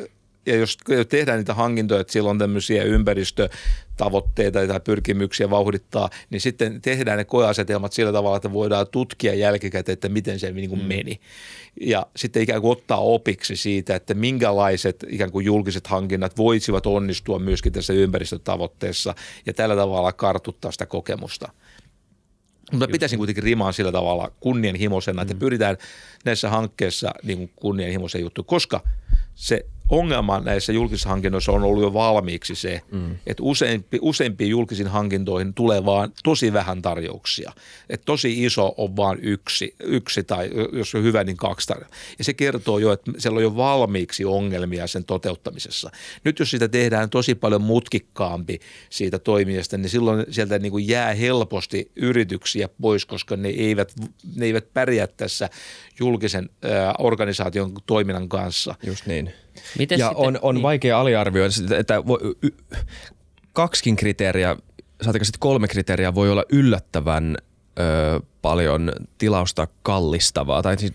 ja jos tehdään niitä hankintoja, että sillä on tämmöisiä ympäristötavoitteita tai pyrkimyksiä vauhdittaa, niin sitten tehdään ne koeasetelmat sillä tavalla, että voidaan tutkia jälkikäteen, että miten se niin kuin mm. meni. Ja sitten ikään kuin ottaa opiksi siitä, että minkälaiset ikään kuin julkiset hankinnat voisivat onnistua myöskin tässä ympäristötavoitteessa ja tällä tavalla kartuttaa sitä kokemusta. Mutta pitäisin kuitenkin rimaan sillä tavalla kunnianhimoisena, että mm. pyritään näissä hankkeissa niin kunnianhimoisen juttu, koska se ongelma näissä julkisissa hankinnoissa on ollut jo valmiiksi se, mm. että useimpi, useimpiin julkisiin hankintoihin tulee vaan tosi vähän tarjouksia. Että tosi iso on vain yksi, yksi tai jos on hyvä, niin kaksi tarjouksia. Ja se kertoo jo, että siellä on jo valmiiksi ongelmia sen toteuttamisessa. Nyt jos sitä tehdään tosi paljon mutkikkaampi siitä toimijasta, niin silloin sieltä niin kuin jää helposti yrityksiä pois, koska ne eivät, ne eivät pärjää tässä julkisen äh, organisaation toiminnan kanssa. Just niin. Mites ja sitten, on, on niin. vaikea aliarvioida, että kaksikin kriteeriä saatika sitten kolme kriteeriä voi olla yllättävän ö, paljon tilausta kallistavaa tai siis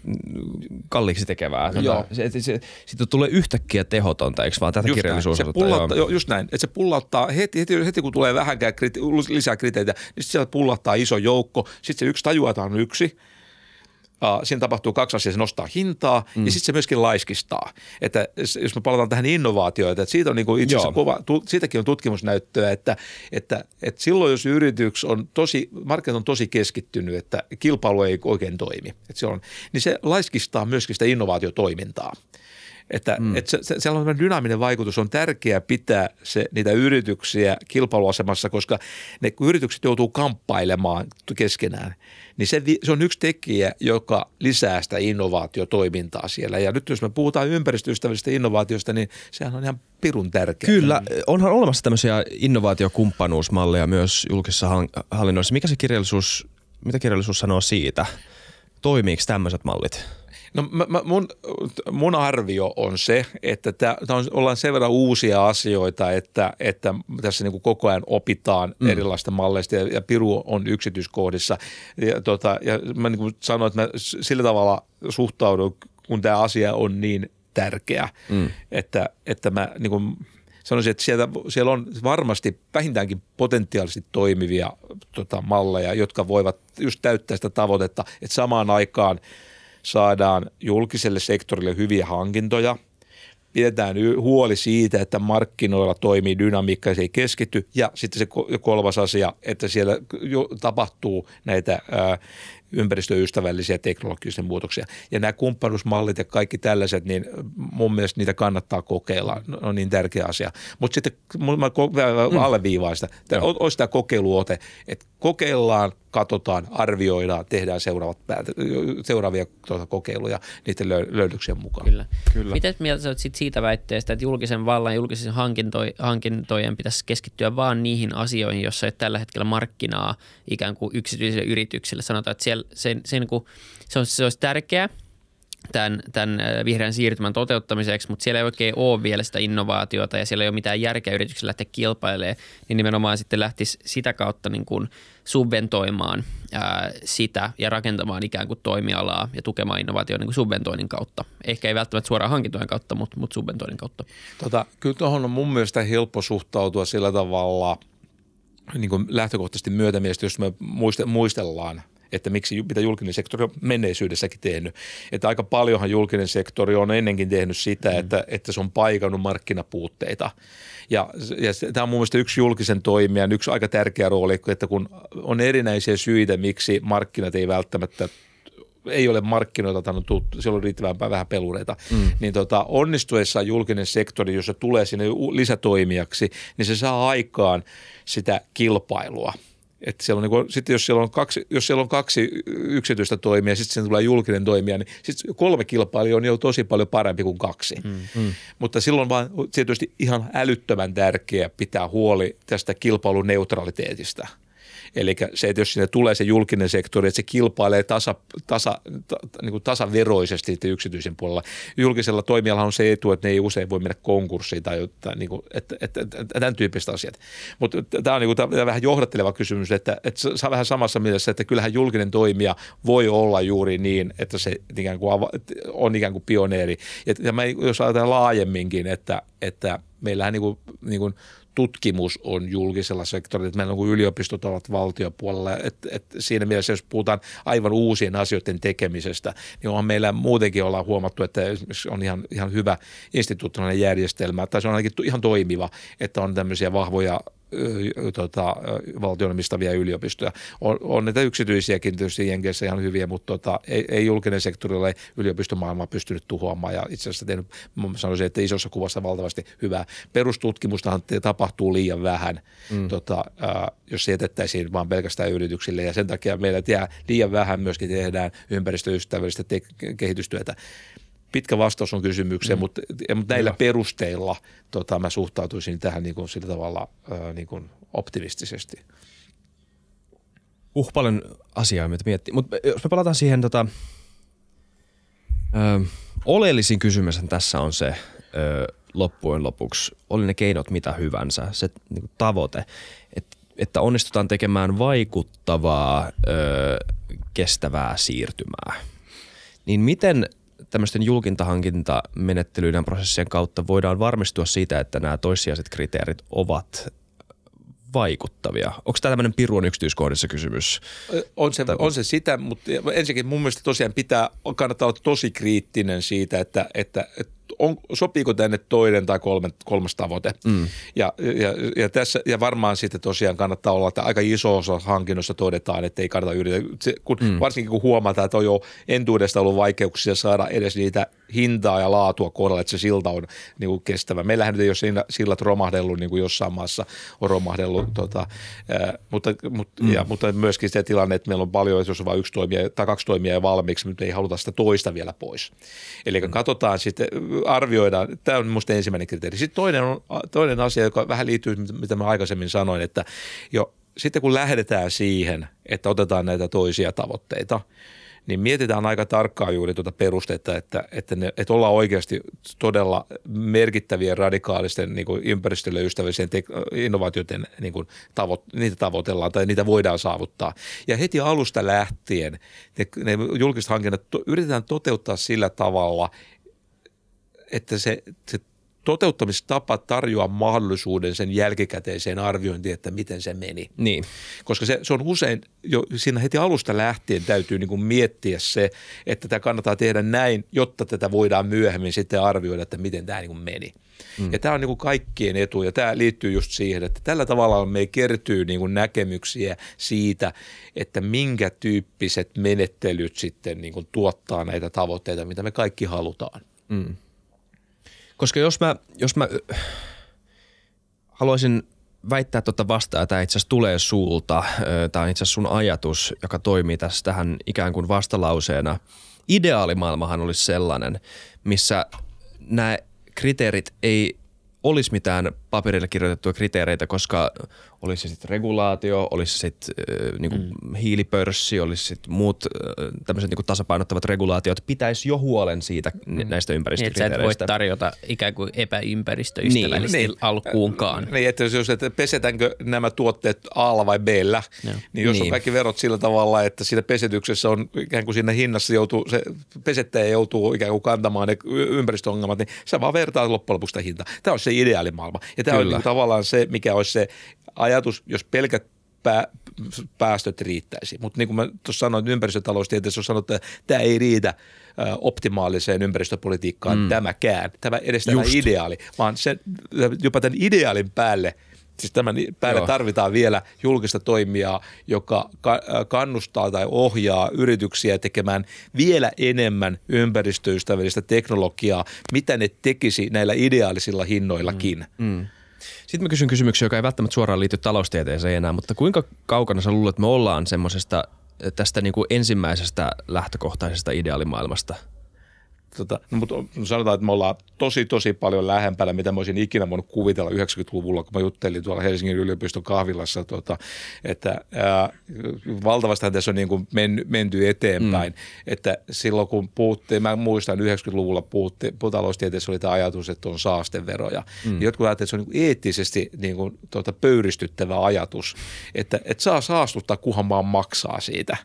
kalliiksi tekevää. Joo. Se, se, se, sitten tulee yhtäkkiä tehotonta, eikö vaan tätä Just kirjallisuus näin. Se osoittaa, pullauttaa, joo. just näin, että se pullauttaa heti, heti, heti kun tulee vähänkään krite, lisää kriteitä, niin sieltä pullauttaa iso joukko, sitten se yksi on yksi, siinä tapahtuu kaksi asiaa, se nostaa hintaa mm. ja sitten se myöskin laiskistaa. Että jos me palataan tähän innovaatioita, että siitä on niin kuin itse asiassa kova, tu, siitäkin on tutkimusnäyttöä, että, että, että silloin jos yritys on tosi, markkinat on tosi keskittynyt, että kilpailu ei oikein toimi, että se on, niin se laiskistaa myöskin sitä innovaatiotoimintaa. Että, mm. että se, se, sellainen dynaaminen vaikutus on tärkeää pitää se, niitä yrityksiä kilpailuasemassa, koska ne kun yritykset joutuu kamppailemaan keskenään, niin se, se on yksi tekijä, joka lisää sitä innovaatiotoimintaa siellä. Ja nyt jos me puhutaan ympäristöystävällisistä innovaatioista, niin sehän on ihan pirun tärkeää. Kyllä, onhan olemassa tämmöisiä innovaatiokumppanuusmalleja myös julkisessa hallinnoissa. Mikä se kirjallisuus, mitä kirjallisuus sanoo siitä? Toimiiko tämmöiset mallit? No mä, mä, mun, mun arvio on se, että tämä on, ollaan sen verran uusia asioita, että, että tässä niin kuin koko ajan opitaan mm. erilaista malleista ja, ja Piru on yksityiskohdissa. Ja, tota, ja mä niin kuin sanoin, että mä sillä tavalla suhtaudun, kun tämä asia on niin tärkeä, mm. että, että mä niin kuin, sanoisin, että sieltä, siellä on varmasti vähintäänkin potentiaalisesti toimivia tota, malleja, jotka voivat just täyttää sitä tavoitetta, että samaan aikaan – saadaan julkiselle sektorille hyviä hankintoja, pidetään huoli siitä, että markkinoilla toimii dynamiikka, se ei keskity. Ja sitten se kolmas asia, että siellä tapahtuu näitä ympäristöystävällisiä teknologisia muutoksia. Ja nämä kumppanuusmallit ja kaikki tällaiset, niin mun mielestä niitä kannattaa kokeilla. Ne on niin tärkeä asia. Mutta sitten mä mm. alleviivaan sitä. Tämä olisi tämä kokeiluote, että kokeillaan, katsotaan, arvioidaan, tehdään seuraavat, seuraavia tuota, kokeiluja niiden löydöksien mukaan. Kyllä. Kyllä. Miten mieltä olet sit siitä väitteestä, että julkisen vallan, julkisen hankintojen pitäisi keskittyä vain niihin asioihin, joissa ei tällä hetkellä markkinaa ikään kuin yksityisille yrityksille? Sanotaan, että siellä, se, se, niin kuin, se, on, se olisi tärkeää, tämän, tämän vihreän siirtymän toteuttamiseksi, mutta siellä ei oikein ole vielä sitä innovaatiota ja siellä ei ole mitään järkeä yrityksellä lähteä kilpailemaan, niin nimenomaan sitten lähtisi sitä kautta niin kuin subventoimaan ää, sitä ja rakentamaan ikään kuin toimialaa ja tukemaan innovaatioon niin subventoinnin kautta. Ehkä ei välttämättä suoraan hankintojen kautta, mutta, mutta subventoinnin kautta. Tota, kyllä tuohon on mun mielestä helppo suhtautua sillä tavalla niin kuin lähtökohtaisesti myötämielisesti, jos me muistellaan – että miksi, mitä julkinen sektori on menneisyydessäkin tehnyt. Että aika paljonhan julkinen sektori on ennenkin tehnyt sitä, mm. että, että se on paikannut markkinapuutteita. Ja, ja tämä on mun mielestä yksi julkisen toimijan yksi aika tärkeä rooli, että kun on erinäisiä syitä, miksi markkinat ei välttämättä ei ole markkinoita tannut, siellä on riittävän vähän pelureita, mm. niin tota, onnistuessa julkinen sektori, jossa tulee sinne lisätoimijaksi, niin se saa aikaan sitä kilpailua – että siellä on niin kuin, sitten jos siellä on kaksi, jos siellä on kaksi yksityistä toimia, sitten siinä tulee julkinen toimija, niin sitten kolme kilpailijaa on jo tosi paljon parempi kuin kaksi. Mm, mm. Mutta silloin vaan tietysti ihan älyttömän tärkeää pitää huoli tästä kilpailun neutraliteetista – Eli se, että jos sinne tulee se julkinen sektori, että se kilpailee tasa, tasa, ta, niin kuin tasaveroisesti yksityisen puolella. Julkisella toimijalla on se etu, että ne ei usein voi mennä konkurssiin tai että, niin kuin, että, että, että, tämän tyyppiset asiat. Mutta tämä on niin kuin, tämä vähän johdatteleva kysymys, että, että saa vähän samassa mielessä, että kyllähän julkinen toimija voi olla juuri niin, että se ikään kuin on ikään kuin pioneeri. Ja, ja mä, jos ajatellaan laajemminkin, että, että meillähän niin kuin, niin kuin tutkimus on julkisella sektorilla, että meillä on yliopistot ovat valtiopuolella, että, että siinä mielessä jos puhutaan aivan uusien asioiden tekemisestä, niin onhan meillä muutenkin ollaan huomattu, että on ihan, ihan hyvä instituutioiden järjestelmä, tai se on ainakin ihan toimiva, että on tämmöisiä vahvoja tota, valtionymistäviä yliopistoja. On, on näitä yksityisiäkin tietysti Jenkeissä ihan hyviä, mutta tota, ei, ei julkinen sektori ole yliopistomaailmaa pystynyt tuhoamaan ja itse asiassa tehnyt, sanoisin, että isossa kuvassa valtavasti hyvää. Perustutkimustahan tapahtuu liian vähän, mm. tota, jos se jätettäisiin vaan pelkästään yrityksille ja sen takia meillä jää liian vähän myöskin tehdään ympäristöystävällistä te- kehitystyötä pitkä vastaus on kysymykseen, mm. mutta, mutta näillä Joo. perusteilla tota, mä suhtautuisin tähän niin kuin sillä tavalla ää, niin kuin optimistisesti. Uh, paljon asiaa, mitä miettii. Mutta jos me palataan siihen, tota, ö, oleellisin kysymys tässä on se ö, loppujen lopuksi, oli ne keinot mitä hyvänsä, se niin kuin tavoite, että että onnistutaan tekemään vaikuttavaa ö, kestävää siirtymää, niin miten tämmöisten julkintahankintamenettelyiden prosessien kautta voidaan varmistua siitä, että nämä toissijaiset kriteerit ovat vaikuttavia? Onko tämä tämmöinen piruun yksityiskohdissa kysymys? On se, on se sitä, mutta ensinnäkin mun mielestä tosiaan pitää, kannattaa olla tosi kriittinen siitä, että, että, että on, sopiiko tänne toinen tai kolme, kolmas tavoite. Mm. Ja, ja, ja, tässä, ja varmaan sitten tosiaan kannattaa olla, että aika iso osa hankinnossa todetaan, että ei kannata yritä, se, kun, mm. varsinkin kun huomataan, että on jo entuudesta ollut vaikeuksia saada edes niitä hintaa ja laatua kohdalla, että se silta on niin kuin kestävä. Meillähän nyt ei ole sillat romahdellut niin kuin jossain maassa on romahdellut, tota, ää, mutta, mutta, mm. ja, mutta myöskin se tilanne, että meillä on paljon, jos on vain yksi toimija tai kaksi toimijaa valmiiksi, mutta ei haluta sitä toista vielä pois. Eli mm. katsotaan sitten, arvioidaan, tämä on minusta ensimmäinen kriteeri. Sitten toinen, on, toinen asia, joka vähän liittyy, mitä mä aikaisemmin sanoin, että jo sitten kun lähdetään siihen, että otetaan näitä toisia tavoitteita – niin mietitään aika tarkkaan juuri tuota perustetta, että, että, ne, että ollaan oikeasti todella merkittävien radikaalisten niin kuin ympäristölle ystävällisen te- innovaatioiden niin kuin tavo- niitä tavoitellaan tai niitä voidaan saavuttaa. Ja heti alusta lähtien ne, ne julkiset hankinnat to, yritetään toteuttaa sillä tavalla, että se, se toteuttamistapa tarjoaa mahdollisuuden sen jälkikäteiseen arviointiin, että miten se meni. Niin. Koska se, se on usein jo siinä heti alusta lähtien täytyy niin kuin miettiä se, että tämä kannattaa tehdä näin, jotta tätä voidaan myöhemmin sitten arvioida, että miten tämä niin kuin meni. Mm. Ja tämä on niin kuin kaikkien etu ja tämä liittyy just siihen, että tällä tavalla me kertyy niin kuin näkemyksiä siitä, että minkä tyyppiset menettelyt sitten niin kuin tuottaa näitä tavoitteita, mitä me kaikki halutaan. Mm. Koska jos mä, jos mä haluaisin väittää tuota vastaan, että itse asiassa tulee sulta, tämä on itse asiassa sun ajatus, joka toimii tässä tähän ikään kuin vastalauseena. Ideaalimaailmahan olisi sellainen, missä nämä kriteerit ei olisi mitään paperille kirjoitettuja kriteereitä, koska olisi se sitten regulaatio, olisi se sitten äh, niinku mm. hiilipörssi, olisi sitten muut äh, tämmöiset niinku tasapainottavat regulaatiot, pitäisi jo huolen siitä mm. näistä ympäristökriteereistä. Niin, että sä et voi tarjota ikään kuin epäympäristöystävällisesti niin, niin, alkuunkaan. Niin, että jos että pesetäänkö nämä tuotteet A vai B, niin jos niin. on kaikki verot sillä tavalla, että siinä pesetyksessä on ikään kuin siinä hinnassa joutuu, se pesettäjä joutuu ikään kuin kantamaan ne ympäristöongelmat, niin sä vaan vertaat loppujen lopuksi sitä hintaa. Tämä on se ideaalimaailma. Ja tämä Kyllä. on niin tavallaan se, mikä olisi se ajatus, jos pelkät pää, päästöt riittäisi. Mutta niin kuin mä tuossa sanoin, ympäristötaloustieteessä on sanottu, että tämä ei riitä optimaaliseen ympäristöpolitiikkaan mm. tämäkään, tämä edes tämä ideaali, vaan se, jopa tämän ideaalin päälle – Siis tämän päälle Joo. tarvitaan vielä julkista toimijaa, joka kannustaa tai ohjaa yrityksiä tekemään vielä enemmän ympäristöystävällistä teknologiaa, mitä ne tekisi näillä ideaalisilla hinnoillakin. Mm. Mm. Sitten mä kysyn kysymyksiä, joka ei välttämättä suoraan liity taloustieteeseen enää, mutta kuinka kaukana sä luulet, että me ollaan semmoisesta tästä niin kuin ensimmäisestä lähtökohtaisesta ideaalimaailmasta – Tota, no, mutta sanotaan, että me ollaan tosi, tosi paljon lähempänä, mitä mä olisin ikinä voinut kuvitella 90-luvulla, kun mä juttelin tuolla Helsingin yliopiston kahvilassa, tota, että ää, valtavasti tässä on niin kuin menny, menty eteenpäin. Mm. Että silloin kun puhuttiin, mä muistan 90-luvulla puhuttiin, taloustieteessä oli tämä ajatus, että on saasteveroja. Mm. Niin jotkut ajattelivat, että se on niin eettisesti niin kuin, tuota, pöyristyttävä ajatus, että, että saa saastuttaa, kunhan vaan maksaa siitä.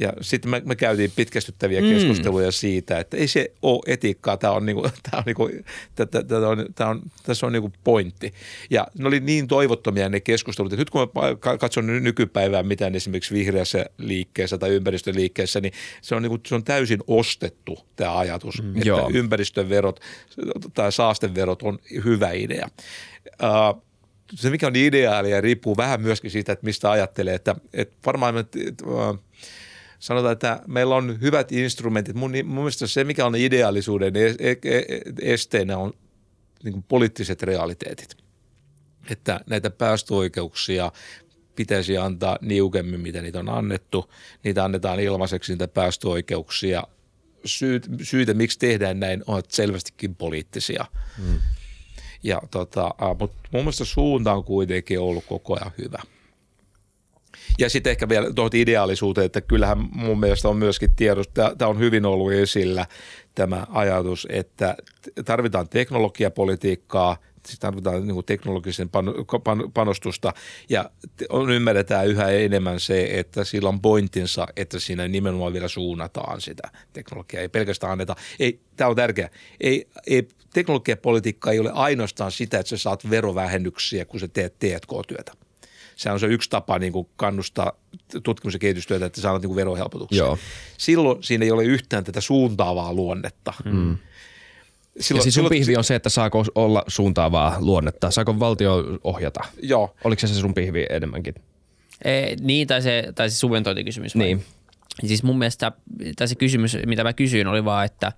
Ja sitten me, me käytiin pitkästyttäviä mm. keskusteluja siitä, että ei se ole etiikkaa, tämä on, niinku, tää on, niinku, tää, tää on, tää on, tässä on niinku pointti. Ja ne oli niin toivottomia ne keskustelut, että nyt kun mä katson nykypäivää, mitä esimerkiksi vihreässä liikkeessä tai ympäristöliikkeessä, niin se on, niinku, se on täysin ostettu tämä ajatus, mm. että Joo. ympäristöverot tai saasteverot on hyvä idea. Uh, se, mikä on ideaalia, riippuu vähän myöskin siitä, että mistä ajattelee, että, että varmaan me, uh, sanotaan, että meillä on hyvät instrumentit. Mun, mun mielestä se, mikä on ideaalisuuden e, e, esteenä, on niin kuin poliittiset realiteetit. Että näitä päästöoikeuksia pitäisi antaa niukemmin, mitä niitä on annettu. Niitä annetaan ilmaiseksi, niitä päästöoikeuksia. Syyt, syitä, miksi tehdään näin, ovat selvästikin poliittisia. Hmm. Ja tota, mutta mun mielestä suunta on kuitenkin ollut koko ajan hyvä. Ja sitten ehkä vielä tuohon ideaalisuuteen, että kyllähän mun mielestä on myöskin tiedossa, tämä on hyvin ollut esillä tämä ajatus, että tarvitaan teknologiapolitiikkaa, siis tarvitaan niin teknologisen panostusta. Ja on, ymmärretään yhä enemmän se, että sillä on pointtinsa, että siinä nimenomaan vielä suunnataan sitä teknologiaa. Ei pelkästään anneta, ei, tämä on tärkeää, ei, ei, teknologiapolitiikka ei ole ainoastaan sitä, että sä saat verovähennyksiä, kun sä teet T&K-työtä se on se yksi tapa niin kuin kannustaa tutkimus- ja kehitystyötä, että saadaan niin verohelpotuksia. Joo. Silloin siinä ei ole yhtään tätä suuntaavaa luonnetta. Mm. Silloin, ja siis sun silloin, pihvi on se, että saako olla suuntaavaa luonnetta? Saako valtio ohjata? Joo. Oliko se se sun pihvi enemmänkin? E, niin, tai se, tai se subventointikysymys. Vai? Niin. Siis mun mielestä, tai se kysymys, mitä mä kysyin, oli vaan, että,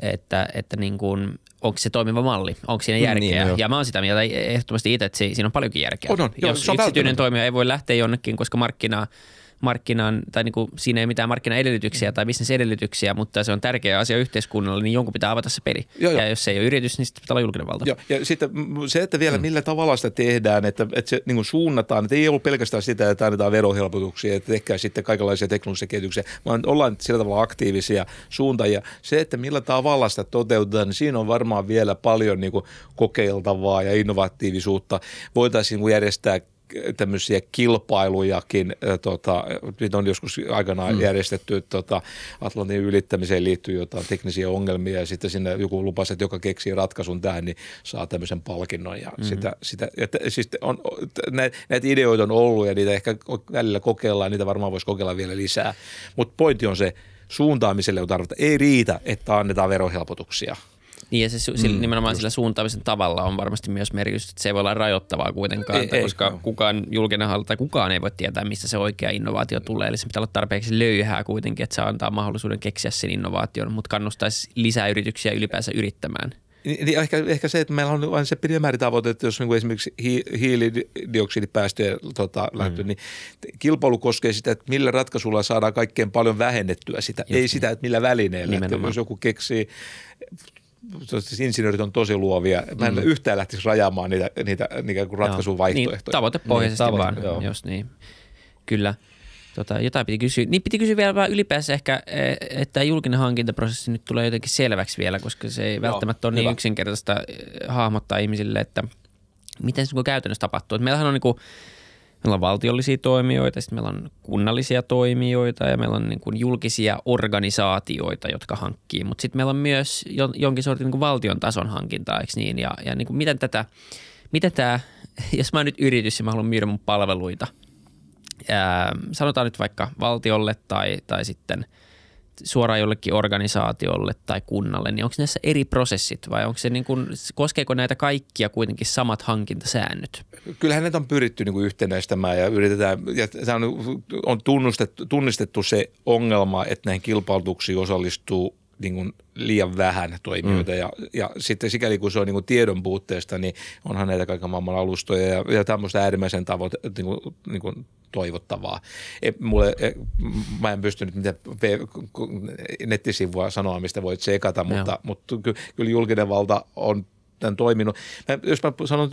että, että niin kuin, onko se toimiva malli, onko siinä järkeä. Niin, ja mä oon sitä mieltä ehdottomasti itse, että siinä on paljonkin järkeä. On, on. Joo, Jos yksityinen toimija ei voi lähteä jonnekin, koska markkinaa – markkinan, tai niin kuin, siinä ei mitään markkinaedellytyksiä tai bisnesedellytyksiä, mutta se on tärkeä asia yhteiskunnalle, niin jonkun pitää avata se peri. Joo, ja jo. jos se ei ole yritys, niin sitten pitää olla julkinen valta. Joo, ja sitten se, että vielä mm. millä tavalla sitä tehdään, että, että se niin kuin suunnataan, että ei ollut pelkästään sitä, että annetaan verohelpotuksia, että tehkää sitten kaikenlaisia teknologisia kehityksiä, vaan ollaan sillä tavalla aktiivisia suuntaajia. Se, että millä tavalla sitä toteutetaan, niin siinä on varmaan vielä paljon niin kuin kokeiltavaa ja innovatiivisuutta. Voitaisiin niin järjestää tämmöisiä kilpailujakin. Tota, nyt on joskus aikanaan mm. järjestetty tota, Atlantin ylittämiseen liittyy jotain teknisiä ongelmia ja sitten sinne joku lupasi, että joka keksii ratkaisun tähän, niin saa tämmöisen palkinnon. Ja mm. sitä, sitä, että, siis on, näitä, näitä ideoita on ollut ja niitä ehkä välillä kokeillaan, niitä varmaan voisi kokeilla vielä lisää. Mutta pointti on se, suuntaamiselle on tarvita. Ei riitä, että annetaan verohelpotuksia – niin ja se mm, nimenomaan just. sillä suuntaamisen tavalla on varmasti myös merkitys, että se ei voi olla rajoittavaa kuitenkaan, ei, ei, koska ei, kukaan julkinen hallinto tai kukaan ei voi tietää, mistä se oikea innovaatio tulee. Eli se pitää olla tarpeeksi löyhää kuitenkin, että se antaa mahdollisuuden keksiä sen innovaation, mutta kannustaisi lisää yrityksiä ylipäänsä yrittämään. Niin, ehkä, ehkä se, että meillä on vain se pidemmäri tavoite, että jos niin esimerkiksi hi, hiilidioksidipäästöjä tota, mm. lähtö, niin kilpailu koskee sitä, että millä ratkaisulla saadaan kaikkein paljon vähennettyä sitä, Just ei niin. sitä, että millä välineellä. Että jos joku keksii siis insinöörit on tosi luovia. Mä en mm. yhtään lähtisi rajaamaan niitä, niitä, niitä ratkaisuvaihtoehtoja. Niin, tavoitepohjaisesti niin, tavoite, vaan, joo. jos niin. Kyllä. Tota, jotain piti kysyä. Niin piti kysyä vielä vähän ylipäänsä ehkä, e, että julkinen hankintaprosessi nyt tulee jotenkin selväksi vielä, koska se ei välttämättä ole niin yksinkertaista e, hahmottaa ihmisille, että miten se käytännössä tapahtuu. Et meillähän on niin kuin, Meillä on valtiollisia toimijoita, sitten meillä on kunnallisia toimijoita ja meillä on niin kuin julkisia organisaatioita, jotka hankkii. Mutta sitten meillä on myös jonkin sortin niin kuin valtion tason hankintaa, eikö niin? Ja, ja niin kuin miten tätä, miten tämä, jos mä oon nyt yritys ja mä haluan myydä mun palveluita, ää, sanotaan nyt vaikka valtiolle tai, tai sitten – suoraan jollekin organisaatiolle tai kunnalle, niin onko näissä eri prosessit vai onko se niin kuin, koskeeko näitä kaikkia kuitenkin samat hankintasäännöt? Kyllähän näitä on pyritty niin kuin yhtenäistämään ja yritetään, ja on, on tunnustettu, tunnistettu se ongelma, että näihin kilpailutuksiin osallistuu niin kuin liian vähän toimijoita mm. ja, ja sitten sikäli kun se on niin kuin tiedon puutteesta, niin onhan näitä kaiken maailman alustoja ja, ja tämmöistä äärimmäisen tavoite, niin kuin, niin kuin toivottavaa. E, mulle, e, mä en pystynyt mitä nettisivua sanoa, mistä voit sekata, mutta, mutta kyllä julkinen valta on tämän toiminut. Mä, jos mä sanon,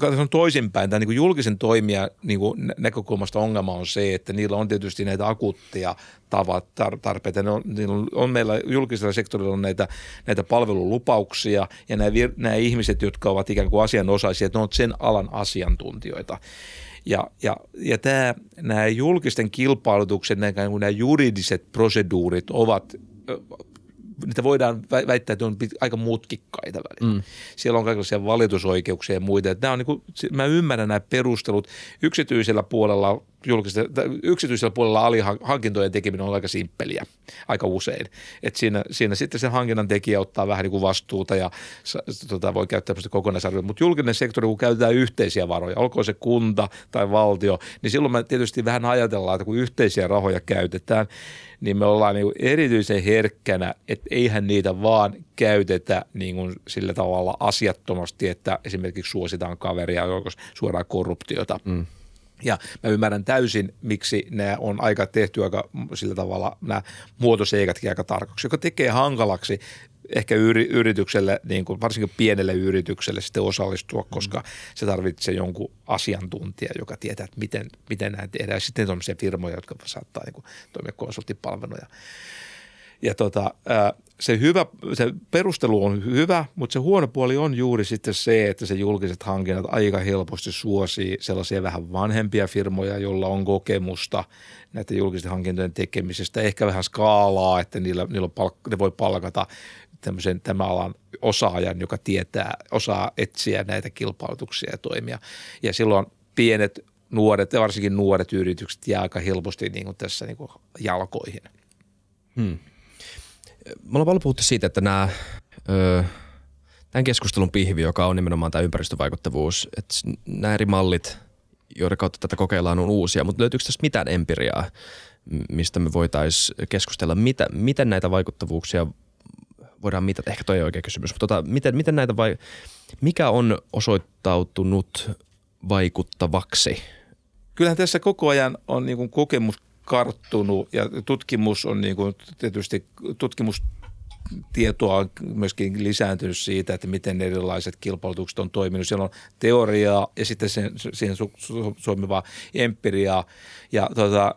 sanon toisinpäin, tämän niin julkisen toimijan niin näkökulmasta ongelma on se, että niillä on tietysti näitä akuutteja tavat, tar- tarpeita. Ne on, on, on, meillä julkisella sektorilla on näitä, näitä palvelulupauksia ja nämä, nämä ihmiset, jotka ovat ikään kuin asianosaisia, että ne on sen alan asiantuntijoita. Ja, ja, ja tämä, nämä julkisten kilpailutukset, nämä, nämä juridiset proseduurit ovat niitä voidaan väittää, että on aika mutkikkaita välillä. Mm. Siellä on kaikenlaisia valitusoikeuksia ja muita. Nämä on niin kuin, mä ymmärrän nämä perustelut. Yksityisellä puolella yksityisellä puolella alihankintojen tekeminen on aika simppeliä aika usein. Et siinä, siinä sitten se hankinnan tekijä ottaa vähän niin kuin vastuuta ja tota, voi käyttää kokonaisarviota. Mutta julkinen sektori, kun käytetään yhteisiä varoja, olkoon se kunta tai valtio, niin silloin me tietysti vähän ajatellaan, että kun yhteisiä rahoja käytetään, niin me ollaan niin erityisen herkkänä, että eihän niitä vaan käytetä niin kuin sillä tavalla asiattomasti, että esimerkiksi suositaan kaveria, joko suoraan korruptiota. Mm ja mä ymmärrän täysin, miksi nämä on aika tehty aika sillä tavalla, nämä muotoseikatkin aika tarkoksi, joka tekee hankalaksi ehkä yritykselle, niin kuin varsinkin pienelle yritykselle sitten osallistua, mm. koska se tarvitsee jonkun asiantuntija, joka tietää, että miten, miten näin tehdään. Sitten on firmoja, jotka saattaa niin kuin, toimia konsulttipalveluja. Ja tota, se, hyvä, se perustelu on hyvä, mutta se huono puoli on juuri sitten se, että se julkiset hankinnat aika helposti suosii sellaisia vähän vanhempia firmoja, joilla on kokemusta näiden julkisten hankintojen tekemisestä, ehkä vähän skaalaa, että niillä, niillä on palk- ne voi palkata tämmöisen tämän alan osaajan, joka tietää, osaa etsiä näitä kilpailutuksia ja toimia. Ja silloin pienet nuoret varsinkin nuoret yritykset jää aika helposti niin kuin tässä niin kuin jalkoihin. Hmm. Me ollaan paljon puhuttu siitä, että nämä, ö, tämän keskustelun pihvi, joka on nimenomaan tämä ympäristövaikuttavuus, että nämä eri mallit, joiden kautta tätä kokeillaan, on uusia, mutta löytyykö tässä mitään empiriaa, mistä me voitaisiin keskustella, mitä, miten näitä vaikuttavuuksia voidaan mitata, ehkä toi ei oikea kysymys, mutta tota, miten, miten näitä vai, mikä on osoittautunut vaikuttavaksi? Kyllähän tässä koko ajan on niin kokemus karttunut ja tutkimus on niin kuin tietysti tutkimus tietoa on myöskin lisääntynyt siitä, että miten erilaiset kilpailutukset on toiminut. Siellä on teoriaa ja sitten sen, siihen su- empiriaa. Ja tota,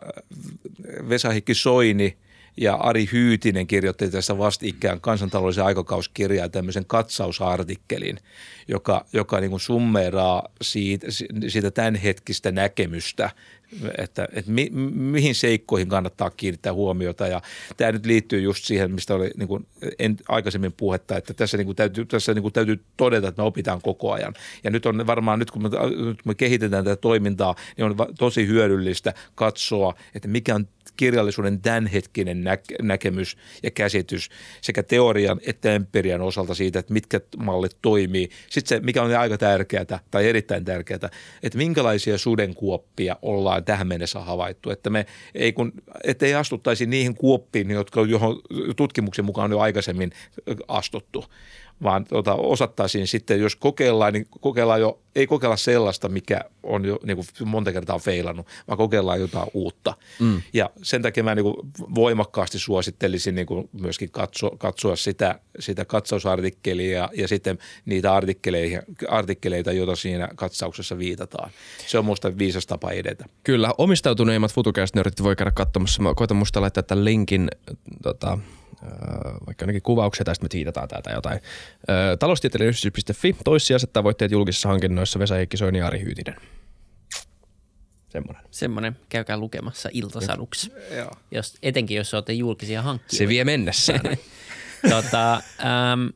Vesa-Hikki Soini ja Ari Hyytinen kirjoitti tässä vastikään kansantaloudellisen aikakauskirjaa tämmöisen katsausartikkelin, joka, joka niin kuin summeraa siitä, siitä tämänhetkistä näkemystä että, että mi, mihin seikkoihin kannattaa kiinnittää huomiota. Ja tämä nyt liittyy just siihen, mistä oli niin kuin en, aikaisemmin puhetta, että tässä, niin kuin täytyy, tässä niin kuin täytyy todeta, että me opitaan koko ajan. Ja nyt on varmaan, nyt kun me, nyt kun me kehitetään tätä toimintaa, niin on tosi hyödyllistä katsoa, että mikä on kirjallisuuden tämänhetkinen näk- näkemys ja käsitys sekä teorian että empirian osalta siitä, että mitkä mallit toimii. Sitten se, mikä on aika tärkeää tai erittäin tärkeää, että minkälaisia sudenkuoppia ollaan tähän mennessä havaittu, että me ei, kun, että ei astuttaisi niihin kuoppiin, jotka johon tutkimuksen mukaan on jo aikaisemmin astuttu vaan tota, osattaisiin sitten, jos kokeillaan, niin kokeillaan jo, ei kokeilla sellaista, mikä on jo niin kuin monta kertaa feilannut, vaan kokeillaan jotain uutta. Mm. Ja sen takia mä niin kuin voimakkaasti suosittelisin niin kuin myöskin katso, katsoa sitä, sitä katsausartikkelia ja, ja sitten niitä artikkeleita, artikkeleita, joita siinä katsauksessa viitataan. Se on minusta viisas tapa edetä. Kyllä, omistautuneimmat futucast voi käydä katsomassa. Mä koitan musta laittaa tämän linkin tota, vaikka ainakin kuvauksia, tai sitten me tiitataan täältä jotain. Taloustieteellinen.fi, toissijaiset tavoitteet julkisissa hankinnoissa, Vesa Heikki Soini ja Ari Hyytinen. Semmoinen. Semmoinen. Käykää lukemassa iltasaduksi. Jos, etenkin jos olette julkisia hankkijoita. Se vie mennessään. tota, ähm,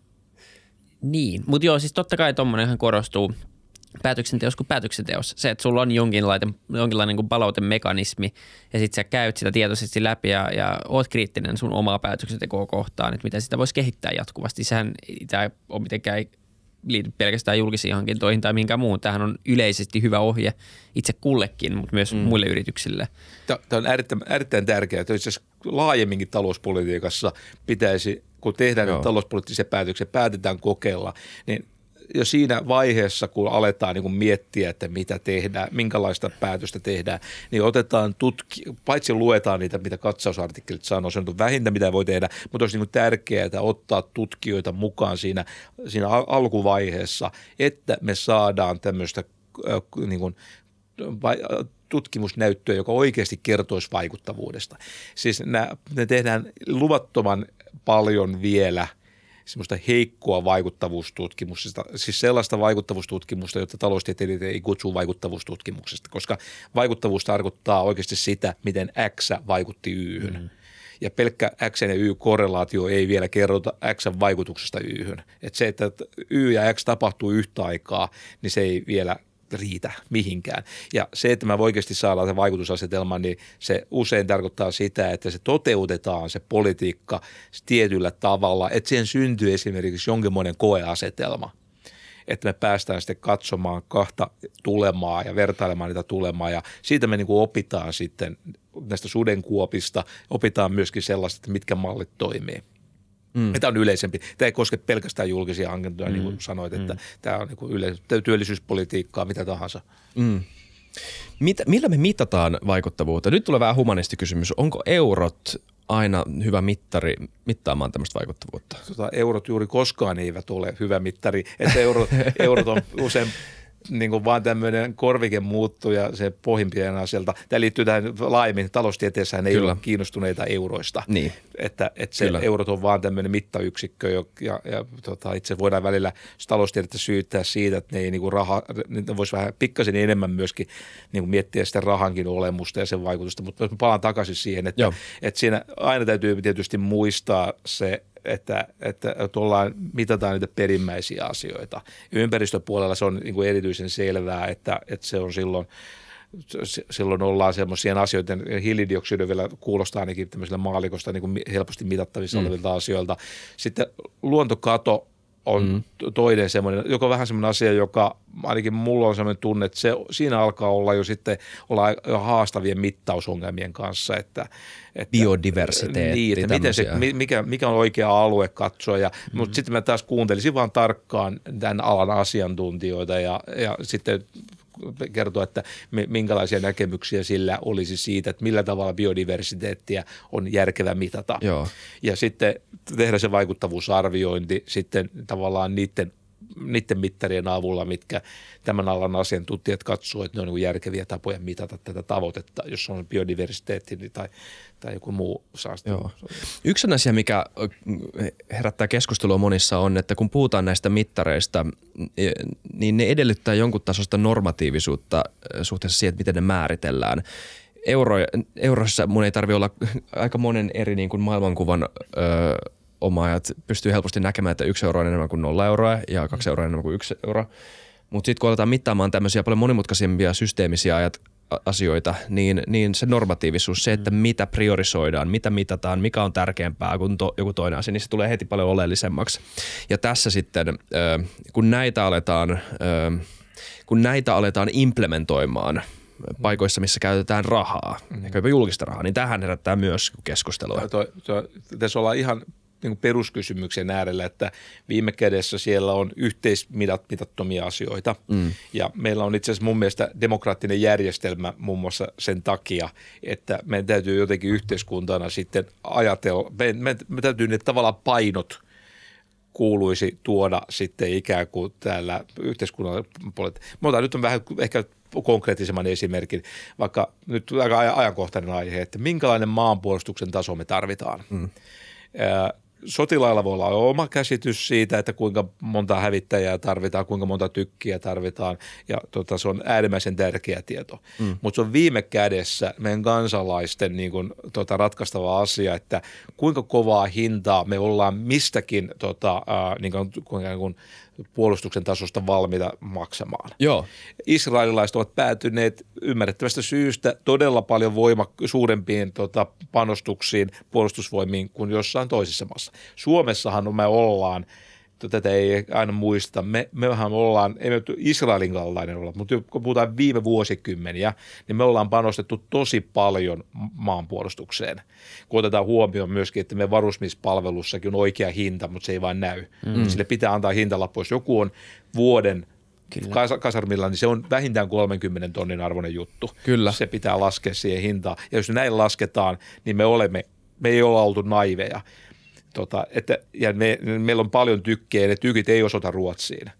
niin, mutta joo, siis totta kai tuommoinenhan korostuu – päätöksenteossa kuin päätöksenteossa. Se, että sulla on jonkinlainen, jonkinlainen niin palautemekanismi ja sitten sä käyt sitä tietoisesti läpi ja, ja oot kriittinen sun omaa päätöksentekoa kohtaan, että miten sitä voisi kehittää jatkuvasti. Sehän ei ole mitenkään liity pelkästään julkisiin hankintoihin tai mihinkään muuhun. Tämähän on yleisesti hyvä ohje itse kullekin, mutta myös mm. muille yrityksille. Tämä on erittäin, erittäin tärkeää. Itse laajemminkin talouspolitiikassa pitäisi, kun tehdään talouspoliittisia päätöksiä, päätetään kokeilla, niin jo siinä vaiheessa, kun aletaan niin kuin miettiä, että mitä tehdään, minkälaista päätöstä tehdään, niin otetaan tutki, paitsi luetaan niitä, mitä katsausartikkelit sanoo, se on vähintä, mitä voi tehdä, mutta olisi niin tärkeää ottaa tutkijoita mukaan siinä, siinä alkuvaiheessa, että me saadaan tämmöistä niin kuin, tutkimusnäyttöä, joka oikeasti kertoisi vaikuttavuudesta. Siis nämä, ne tehdään luvattoman paljon vielä – semmoista heikkoa vaikuttavuustutkimusta, siis sellaista vaikuttavuustutkimusta, jota taloustieteilijät ei kutsu vaikuttavuustutkimuksesta, koska vaikuttavuus tarkoittaa oikeasti sitä, miten X vaikutti Yhyn. Mm-hmm. Ja pelkkä X ja Y-korrelaatio ei vielä kerrota X vaikutuksesta Yhyn. Et se, että Y ja X tapahtuu yhtä aikaa, niin se ei vielä riitä mihinkään. Ja se, että mä oikeasti saadaan se vaikutusasetelma, niin se usein tarkoittaa sitä, että se toteutetaan se politiikka tietyllä tavalla, että siihen syntyy esimerkiksi jonkinmoinen koeasetelma – että me päästään sitten katsomaan kahta tulemaa ja vertailemaan niitä tulemaa ja siitä me niin kuin opitaan sitten näistä sudenkuopista, opitaan myöskin sellaista, että mitkä mallit toimii. Mm. Tämä on yleisempi. Tämä ei koske pelkästään julkisia hankintoja, mm. niin kuin mm. sanoit, että mm. tämä on niin yleis- työllisyyspolitiikkaa, mitä tahansa. Mm. Mit, millä me mitataan vaikuttavuutta? Nyt tulee vähän humanistikysymys. Onko eurot aina hyvä mittari mittaamaan tämmöistä vaikuttavuutta? Tota, eurot juuri koskaan eivät ole hyvä mittari. Että eurot, eurot on usein niin kuin vaan tämmöinen korvike muuttuu ja se pohjimpien asialta. Tämä liittyy tähän laajemmin. Taloustieteessä ei Kyllä. ole kiinnostuneita euroista. Niin. Että, että se Kyllä. eurot on vaan tämmöinen mittayksikkö jo- ja, ja tota, itse voidaan välillä taloustiedettä syyttää siitä, että ne ei niinku raha, ne voisi vähän pikkasen enemmän myöskin niinku miettiä sitä rahankin olemusta ja sen vaikutusta, mutta palaan takaisin siihen, että, Joo. että siinä aina täytyy tietysti muistaa se, että, että, että ollaan, mitataan niitä perimmäisiä asioita. Ympäristöpuolella se on niin kuin erityisen selvää, että, että se on silloin silloin ollaan semmoisia asioiden, hiilidioksidi vielä kuulostaa ainakin tämmöisellä maalikosta niin kuin helposti mitattavissa mm. olevilta asioilta. Sitten luontokato on mm. toinen semmoinen, joka on vähän semmoinen asia, joka ainakin mulla on semmoinen tunne, että se, siinä alkaa olla jo sitten olla jo haastavien mittausongelmien kanssa, että, että Biodiversiteetti, niin, että miten se, mikä, mikä on oikea alue katsoa, ja, mm. mutta sitten mä taas kuuntelisin vaan tarkkaan tämän alan asiantuntijoita ja, ja sitten kertoa, että mi- minkälaisia näkemyksiä sillä olisi siitä, että millä tavalla biodiversiteettiä on järkevä mitata. Joo. Ja sitten tehdä se vaikuttavuusarviointi sitten tavallaan niiden, niiden mittarien avulla, mitkä tämän alan asiantuntijat katsoo, että ne on niin järkeviä tapoja mitata tätä tavoitetta, jos on biodiversiteetti tai, tai joku muu saaste. Joo. Yksi asia, mikä ö, herättää keskustelua monissa on, että kun puhutaan näistä mittareista, e, niin ne edellyttää jonkun tasosta normatiivisuutta ö, suhteessa siihen, miten ne määritellään. Euro, euroissa mun ei tarvi olla aika monen eri niin kuin maailmankuvan ö, omaajat pystyy helposti näkemään, että yksi euro on enemmän kuin nolla euroa ja kaksi euroa on enemmän kuin yksi euro. Mutta sitten kun aletaan mittaamaan tämmöisiä paljon monimutkaisempia systeemisiä ajat, asioita, niin, niin se normatiivisuus, se, että mitä priorisoidaan, mitä mitataan, mikä on tärkeämpää kuin to, joku toinen asia, niin se tulee heti paljon oleellisemmaksi. Ja tässä sitten, kun näitä aletaan, kun näitä aletaan implementoimaan paikoissa, missä käytetään rahaa, mm. ehkä jopa julkista rahaa, niin tähän herättää myös keskustelua. Toi, toi, toi, tässä ollaan ihan niin kuin peruskysymyksen äärellä, että viime kädessä siellä on yhteismitattomia asioita. Mm. Ja meillä on itse asiassa mun mielestä demokraattinen järjestelmä muun muassa sen takia, että meidän täytyy jotenkin yhteiskuntana sitten ajatella, me, me, me täytyy ne tavallaan painot kuuluisi tuoda sitten ikään kuin täällä yhteiskunnan puolella. Mä otan nyt vähän ehkä konkreettisemman esimerkin, vaikka nyt aika aja- ajankohtainen aihe, että minkälainen maanpuolustuksen taso me tarvitaan. Mm. Sotilailla voi olla oma käsitys siitä, että kuinka monta hävittäjää tarvitaan, kuinka monta tykkiä tarvitaan ja tota, se on äärimmäisen tärkeä tieto. Mm. Mutta se on viime kädessä meidän kansalaisten niin kun, tota, ratkaistava asia, että kuinka kovaa hintaa me ollaan mistäkin tota, ää, niin kun, kuinka, kun puolustuksen tasosta valmiita maksamaan. Joo, Israelilaiset ovat päätyneet ymmärrettävästä syystä todella paljon voima, suurempiin tota, panostuksiin puolustusvoimiin kuin jossain toisessa maassa. Suomessahan me ollaan, tätä ei aina muista, me, mehän ollaan, ei me Israelin kaltainen olla, mutta kun puhutaan viime vuosikymmeniä, niin me ollaan panostettu tosi paljon maanpuolustukseen. Kun otetaan huomioon myöskin, että me varusmispalvelussakin on oikea hinta, mutta se ei vaan näy. Mm. Sille pitää antaa hintalappu, jos joku on vuoden kas- kasarmilla, niin se on vähintään 30 tonnin arvoinen juttu. Kyllä. Se pitää laskea siihen hintaan. Ja jos näin lasketaan, niin me olemme, me ei olla oltu naiveja. Tota, että, ja me, meillä on paljon tykkejä, ne tykit ei osoita Ruotsiin.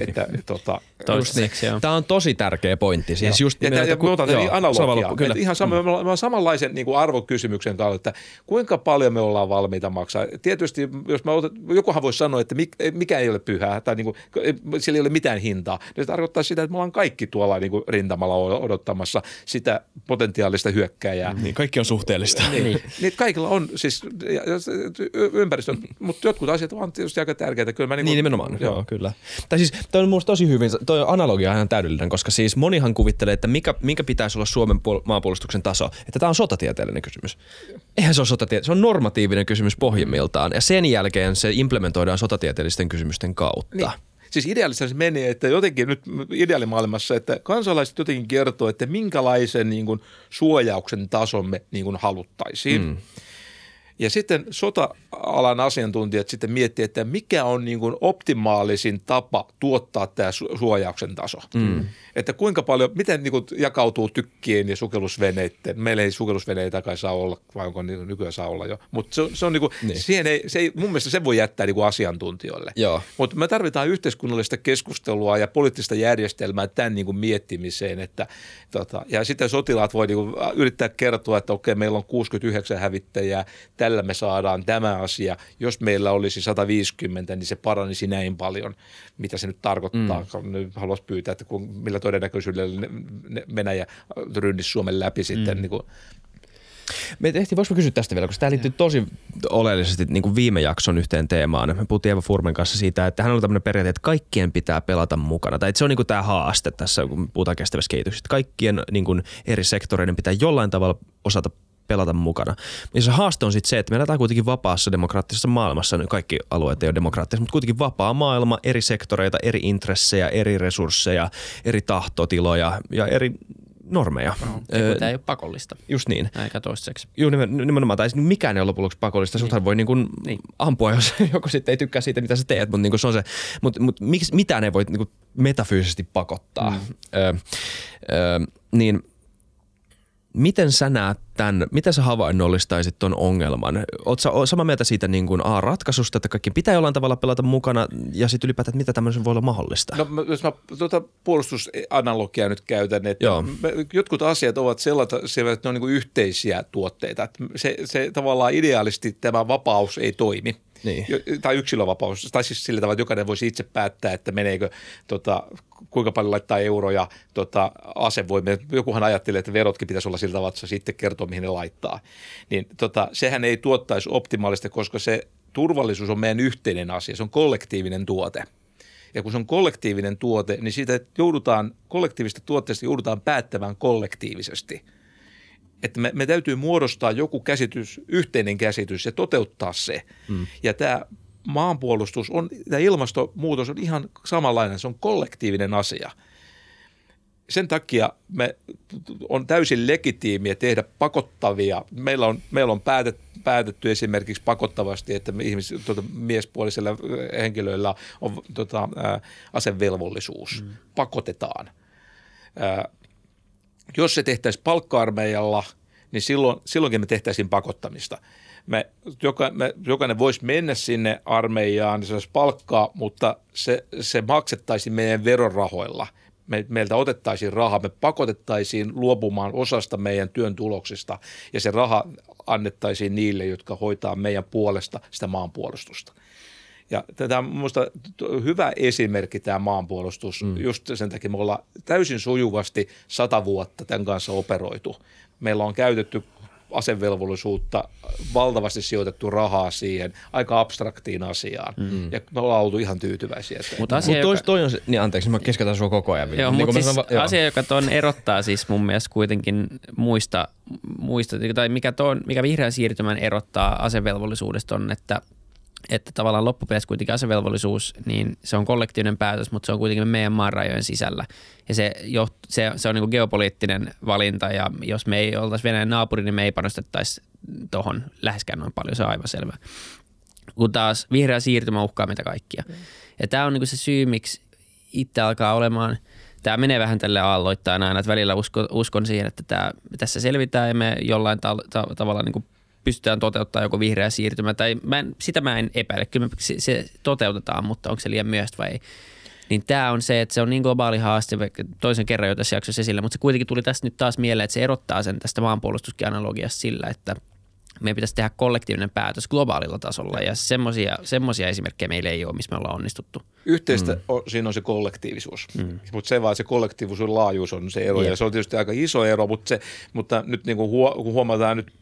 Että, tota, Toistaiseksi joo. Tämä on tosi tärkeä pointti. Siis just ja, nimenomaan, ja, kun- me otan joo, analogia. loppu, kyllä. Ihan sama, me ollaan samanlaisen niin kuin arvokysymyksen kautta, että kuinka paljon me ollaan valmiita maksaa. Tietysti, jos mä otat, jokuhan voisi sanoa, että mik- mikä ei ole pyhää tai niin kuin, sillä ei ole mitään hintaa. niin Se tarkoittaa sitä, että me ollaan kaikki tuolla niin kuin rintamalla odottamassa sitä potentiaalista hyökkääjää. Niin, kaikki on suhteellista. Niin, niin. niin kaikilla on siis ympäristö, mutta jotkut asiat ovat tietysti aika tärkeitä. Kyllä mä niin, Niin nimenomaan, joo. joo kyllä. Tai siis toi on minusta tosi hyvin, toi analogia on ihan täydellinen, koska siis monihan kuvittelee, että mikä, minkä pitäisi olla Suomen puol- maanpuolustuksen taso, että tämä on sotatieteellinen kysymys. Eihän se ole sotatieteellinen, se on normatiivinen kysymys pohjimmiltaan ja sen jälkeen se implementoidaan sotatieteellisten kysymysten kautta. Niin. Siis ideaalissa se menee, että jotenkin nyt ideaalimaailmassa, että kansalaiset jotenkin kertoo, että minkälaisen niin kuin, suojauksen tason me niin kuin, haluttaisiin. Mm. Ja sitten sota-alan asiantuntijat sitten miettii, että mikä on niin kuin optimaalisin tapa tuottaa tämä suojauksen taso. Mm. Että kuinka paljon, miten niin kuin jakautuu tykkien ja sukellusveneiden. Meillä ei sukellusveneitä kai saa olla, vai onko niin nykyään saa olla jo. Mutta se, se on niin kuin, niin. siihen ei, se ei, mun mielestä se voi jättää niin kuin asiantuntijoille. Mutta me tarvitaan yhteiskunnallista keskustelua ja poliittista järjestelmää tämän niin kuin miettimiseen. Että, tota, ja sitten sotilaat voi niin kuin yrittää kertoa, että okei, meillä on 69 hävittäjää, tällä me saadaan tämä asia. Jos meillä olisi 150, niin se paranisi näin paljon, mitä se nyt tarkoittaa. Mm. Nyt haluaisin pyytää, että kun, millä todennäköisyydellä Venäjä rynnisi Suomen läpi sitten mm. niin kuin me tehtiin, voisiko kysyä tästä vielä, koska tämä liittyy tosi oleellisesti niin kuin viime jakson yhteen teemaan. Me puhuttiin Eva Furmen kanssa siitä, että hän on tämmöinen periaate, että kaikkien pitää pelata mukana. Tai että se on niin kuin tämä haaste tässä, kun puhutaan kestävästä kehityksestä. Kaikkien niin kuin eri sektoreiden pitää jollain tavalla osata pelata mukana. Ja se haaste on sitten se, että me eletään kuitenkin vapaassa demokraattisessa maailmassa, nyt kaikki alueet ei ole demokraattisia, mutta kuitenkin vapaa maailma, eri sektoreita, eri intressejä, eri resursseja, eri tahtotiloja ja eri normeja. No, öö, tämä ei ole pakollista. Just niin. Eikä toistaiseksi. Joo, nimenomaan. Tai siis mikään ei ole lopuksi pakollista. Niin. Suthan voi niin kuin niin. ampua, jos joku sitten ei tykkää siitä, mitä sä teet. Mutta niin se on se. Mutta mut, miksi, mitään ei voi niin kuin metafyysisesti pakottaa. Mm. Öö, öö, niin – Miten sä näet tämän, miten sä havainnollistaisit ton ongelman? Oletko samaa mieltä siitä niin kuin A, ratkaisusta, että kaikki pitää jollain tavalla pelata mukana ja sitten ylipäätään, että mitä tämmöisen voi olla mahdollista? No jos mä tuota puolustusanalogiaa nyt käytän, että Joo. jotkut asiat ovat sellaisia, että ne on niin kuin yhteisiä tuotteita. se, se tavallaan ideaalisti tämä vapaus ei toimi – niin. tai yksilövapaus, tai siis sillä tavalla, että jokainen voisi itse päättää, että meneekö, tota, kuinka paljon laittaa euroja tota, asevoimia. Jokuhan ajattelee, että verotkin pitäisi olla sillä tavalla, että se sitten kertoo, mihin ne laittaa. Niin tota, sehän ei tuottaisi optimaalista, koska se turvallisuus on meidän yhteinen asia, se on kollektiivinen tuote. Ja kun se on kollektiivinen tuote, niin siitä joudutaan, kollektiivista tuotteesta joudutaan päättämään kollektiivisesti – että me, me täytyy muodostaa joku käsitys, yhteinen käsitys ja toteuttaa se. Mm. Ja tämä maanpuolustus on, tämä ilmastonmuutos on ihan samanlainen, se on kollektiivinen asia. Sen takia me on täysin legitiimiä tehdä pakottavia. Meillä on, meillä on päätetty, päätetty esimerkiksi pakottavasti, että ihmis, tuota, miespuolisilla henkilöillä on tuota, ää, asevelvollisuus. Mm. Pakotetaan. Ää, jos se tehtäisiin palkka-armeijalla, niin silloin, silloinkin me tehtäisiin pakottamista. Me, joka, me, jokainen voisi mennä sinne armeijaan, niin se olisi palkkaa, mutta se, se maksettaisiin meidän verorahoilla. Me, meiltä otettaisiin rahaa, me pakotettaisiin luopumaan osasta meidän työn tuloksista ja se raha annettaisiin niille, jotka hoitaa meidän puolesta sitä maanpuolustusta. Ja tämä on minusta hyvä esimerkki tämä maanpuolustus. Mm. Just sen takia me ollaan täysin sujuvasti sata vuotta tämän kanssa operoitu. Meillä on käytetty asevelvollisuutta, valtavasti sijoitettu rahaa siihen, aika abstraktiin asiaan. Mm. Ja me ollaan oltu ihan tyytyväisiä. Mutta asia, Mut joka... toi on se, niin anteeksi, mä keskeytän sua koko ajan. Joo, niin mutta siis sanon, joo. asia, joka ton erottaa siis mun mielestä kuitenkin muista, muista tai mikä, ton, mikä vihreän siirtymän erottaa asevelvollisuudesta on, että – että tavallaan loppupeleissä kuitenkin asevelvollisuus, niin se on kollektiivinen päätös, mutta se on kuitenkin meidän maan rajojen sisällä. Ja se, jo, se, se on niin geopoliittinen valinta ja jos me ei oltaisi Venäjän naapuri, niin me ei panostettaisi tuohon läheskään noin paljon, se on aivan selvä. Kun taas vihreä siirtymä uhkaa meitä kaikkia. Mm. Ja tämä on niin se syy, miksi itse alkaa olemaan – tämä menee vähän tälle aalloittain aina, että välillä uskon, uskon siihen, että tämä, tässä selvitään ja me jollain ta- ta- tavalla niin pystytään toteuttamaan joku vihreä siirtymä. Tai mä en, sitä mä en epäile. Kyllä se, se toteutetaan, mutta onko se liian myöhäistä vai ei. Niin tämä on se, että se on niin globaali haaste, toisen kerran jo tässä jaksossa esille, mutta se kuitenkin tuli tästä nyt taas mieleen, että se erottaa sen tästä maanpuolustuskin analogiasta sillä, että – meidän pitäisi tehdä kollektiivinen päätös globaalilla tasolla ja semmoisia, semmoisia esimerkkejä meillä ei ole, missä me ollaan onnistuttu. Yhteistä mm. on, siinä on se kollektiivisuus, mm. mutta se vaan se kollektiivisuuden laajuus on se ero yep. ja se on tietysti aika iso ero, mutta, se, mutta nyt niin kuin huo, kun huomataan nyt,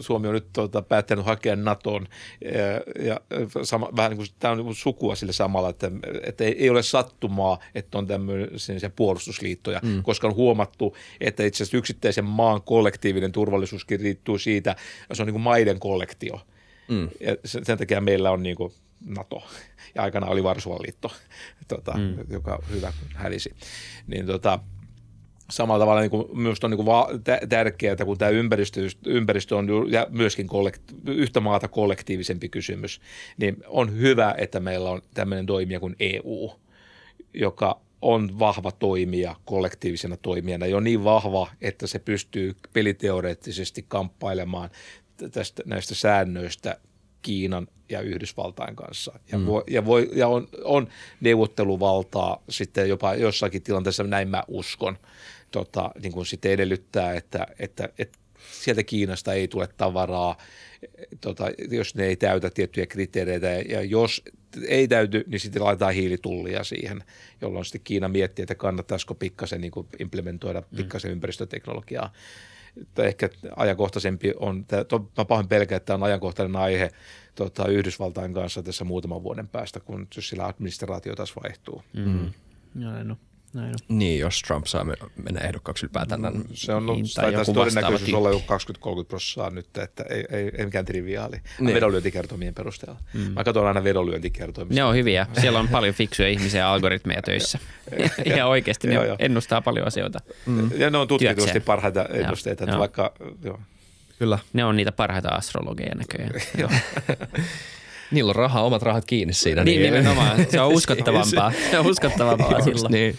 Suomi on nyt tuota, päättänyt hakea NATOon ja, ja sama, vähän niin kuin, tämä on niin kuin sukua sille samalla, että, että ei, ei ole sattumaa, että on tämmöisiä puolustusliittoja, mm. koska on huomattu, että itse asiassa yksittäisen maan kollektiivinen turvallisuuskin riittyy siitä, se on niin kuin maiden kollektio. Mm. Ja sen takia meillä on niin kuin NATO ja aikana oli Varsovan liitto, tota, mm. joka hyvä hävisi. Niin tota, samalla tavalla niin kuin, minusta on niin kuin va- tä- tärkeää, että kun tämä ympäristö, ympäristö on ju- ja myöskin kollekt- yhtä maata kollektiivisempi kysymys, niin on hyvä, että meillä on tämmöinen toimija kuin EU, joka on vahva toimija kollektiivisena toimijana, jo niin vahva, että se pystyy peliteoreettisesti kamppailemaan tästä, näistä säännöistä Kiinan ja Yhdysvaltain kanssa. Ja, mm. voi, ja, voi, ja on, on neuvotteluvaltaa sitten jopa jossakin tilanteessa, näin mä uskon, tota, niin kuin sitten edellyttää, että, että, että sieltä Kiinasta ei tule tavaraa, tota, jos ne ei täytä tiettyjä kriteereitä. Ja jos ei täyty, niin sitten laitetaan hiilitullia siihen, jolloin sitten Kiina miettii, että kannattaisiko pikkasen niin implementoida pikkasen mm. ympäristöteknologiaa. Että ehkä ajankohtaisempi on, mä pahoin pelkään, että tämä on ajankohtainen aihe tota, Yhdysvaltain kanssa tässä muutaman vuoden päästä, kun jos sillä administraatio taas vaihtuu. Mm. Näin no. Näin on. Niin, jos Trump saa mennä ehdokkaaksi ylipäätään. Mm, se on niin, tai taisi todennäköisyys olla jo 20-30 prosenttia nyt, että ei, ei, ei mikään triviaali. Niin. Vedonlyöntikertomien perusteella. Mm. Mä katson aina vedonlyöntikertomia. Ne on hyviä. Siellä on paljon fiksuja ihmisiä ja algoritmeja töissä. ja oikeasti ne joo, ennustaa paljon asioita. Mm. Ja ne on tutkitusti parhaita ennusteita. Että vaikka, joo. Kyllä. Ne on niitä parhaita astrologeja näköjään. Niillä on rahaa, omat rahat kiinni siinä. Niin, niin nimenomaan. Se on uskottavampaa. Se on uskottavampaa silloin. Niin.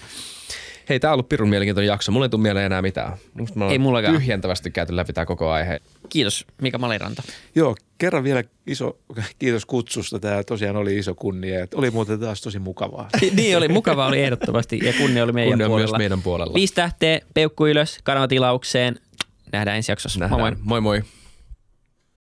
Hei, tämä on ollut pirun mielenkiintoinen jakso. Mulla ei tule mieleen enää mitään. Musta Ei mullakaan. tyhjentävästi käyty läpi tämä koko aihe. Kiitos Mika Maliranta. Joo, kerran vielä iso kiitos kutsusta. Tämä tosiaan oli iso kunnia. Oli muuten taas tosi mukavaa. niin oli, mukavaa oli ehdottomasti ja kunnia oli meidän kunnia puolella. myös meidän puolella. Viisi tähteä, peukku ylös, kanavatilaukseen. Nähdään ensi jaksossa. Nähdään. Moi moi. moi.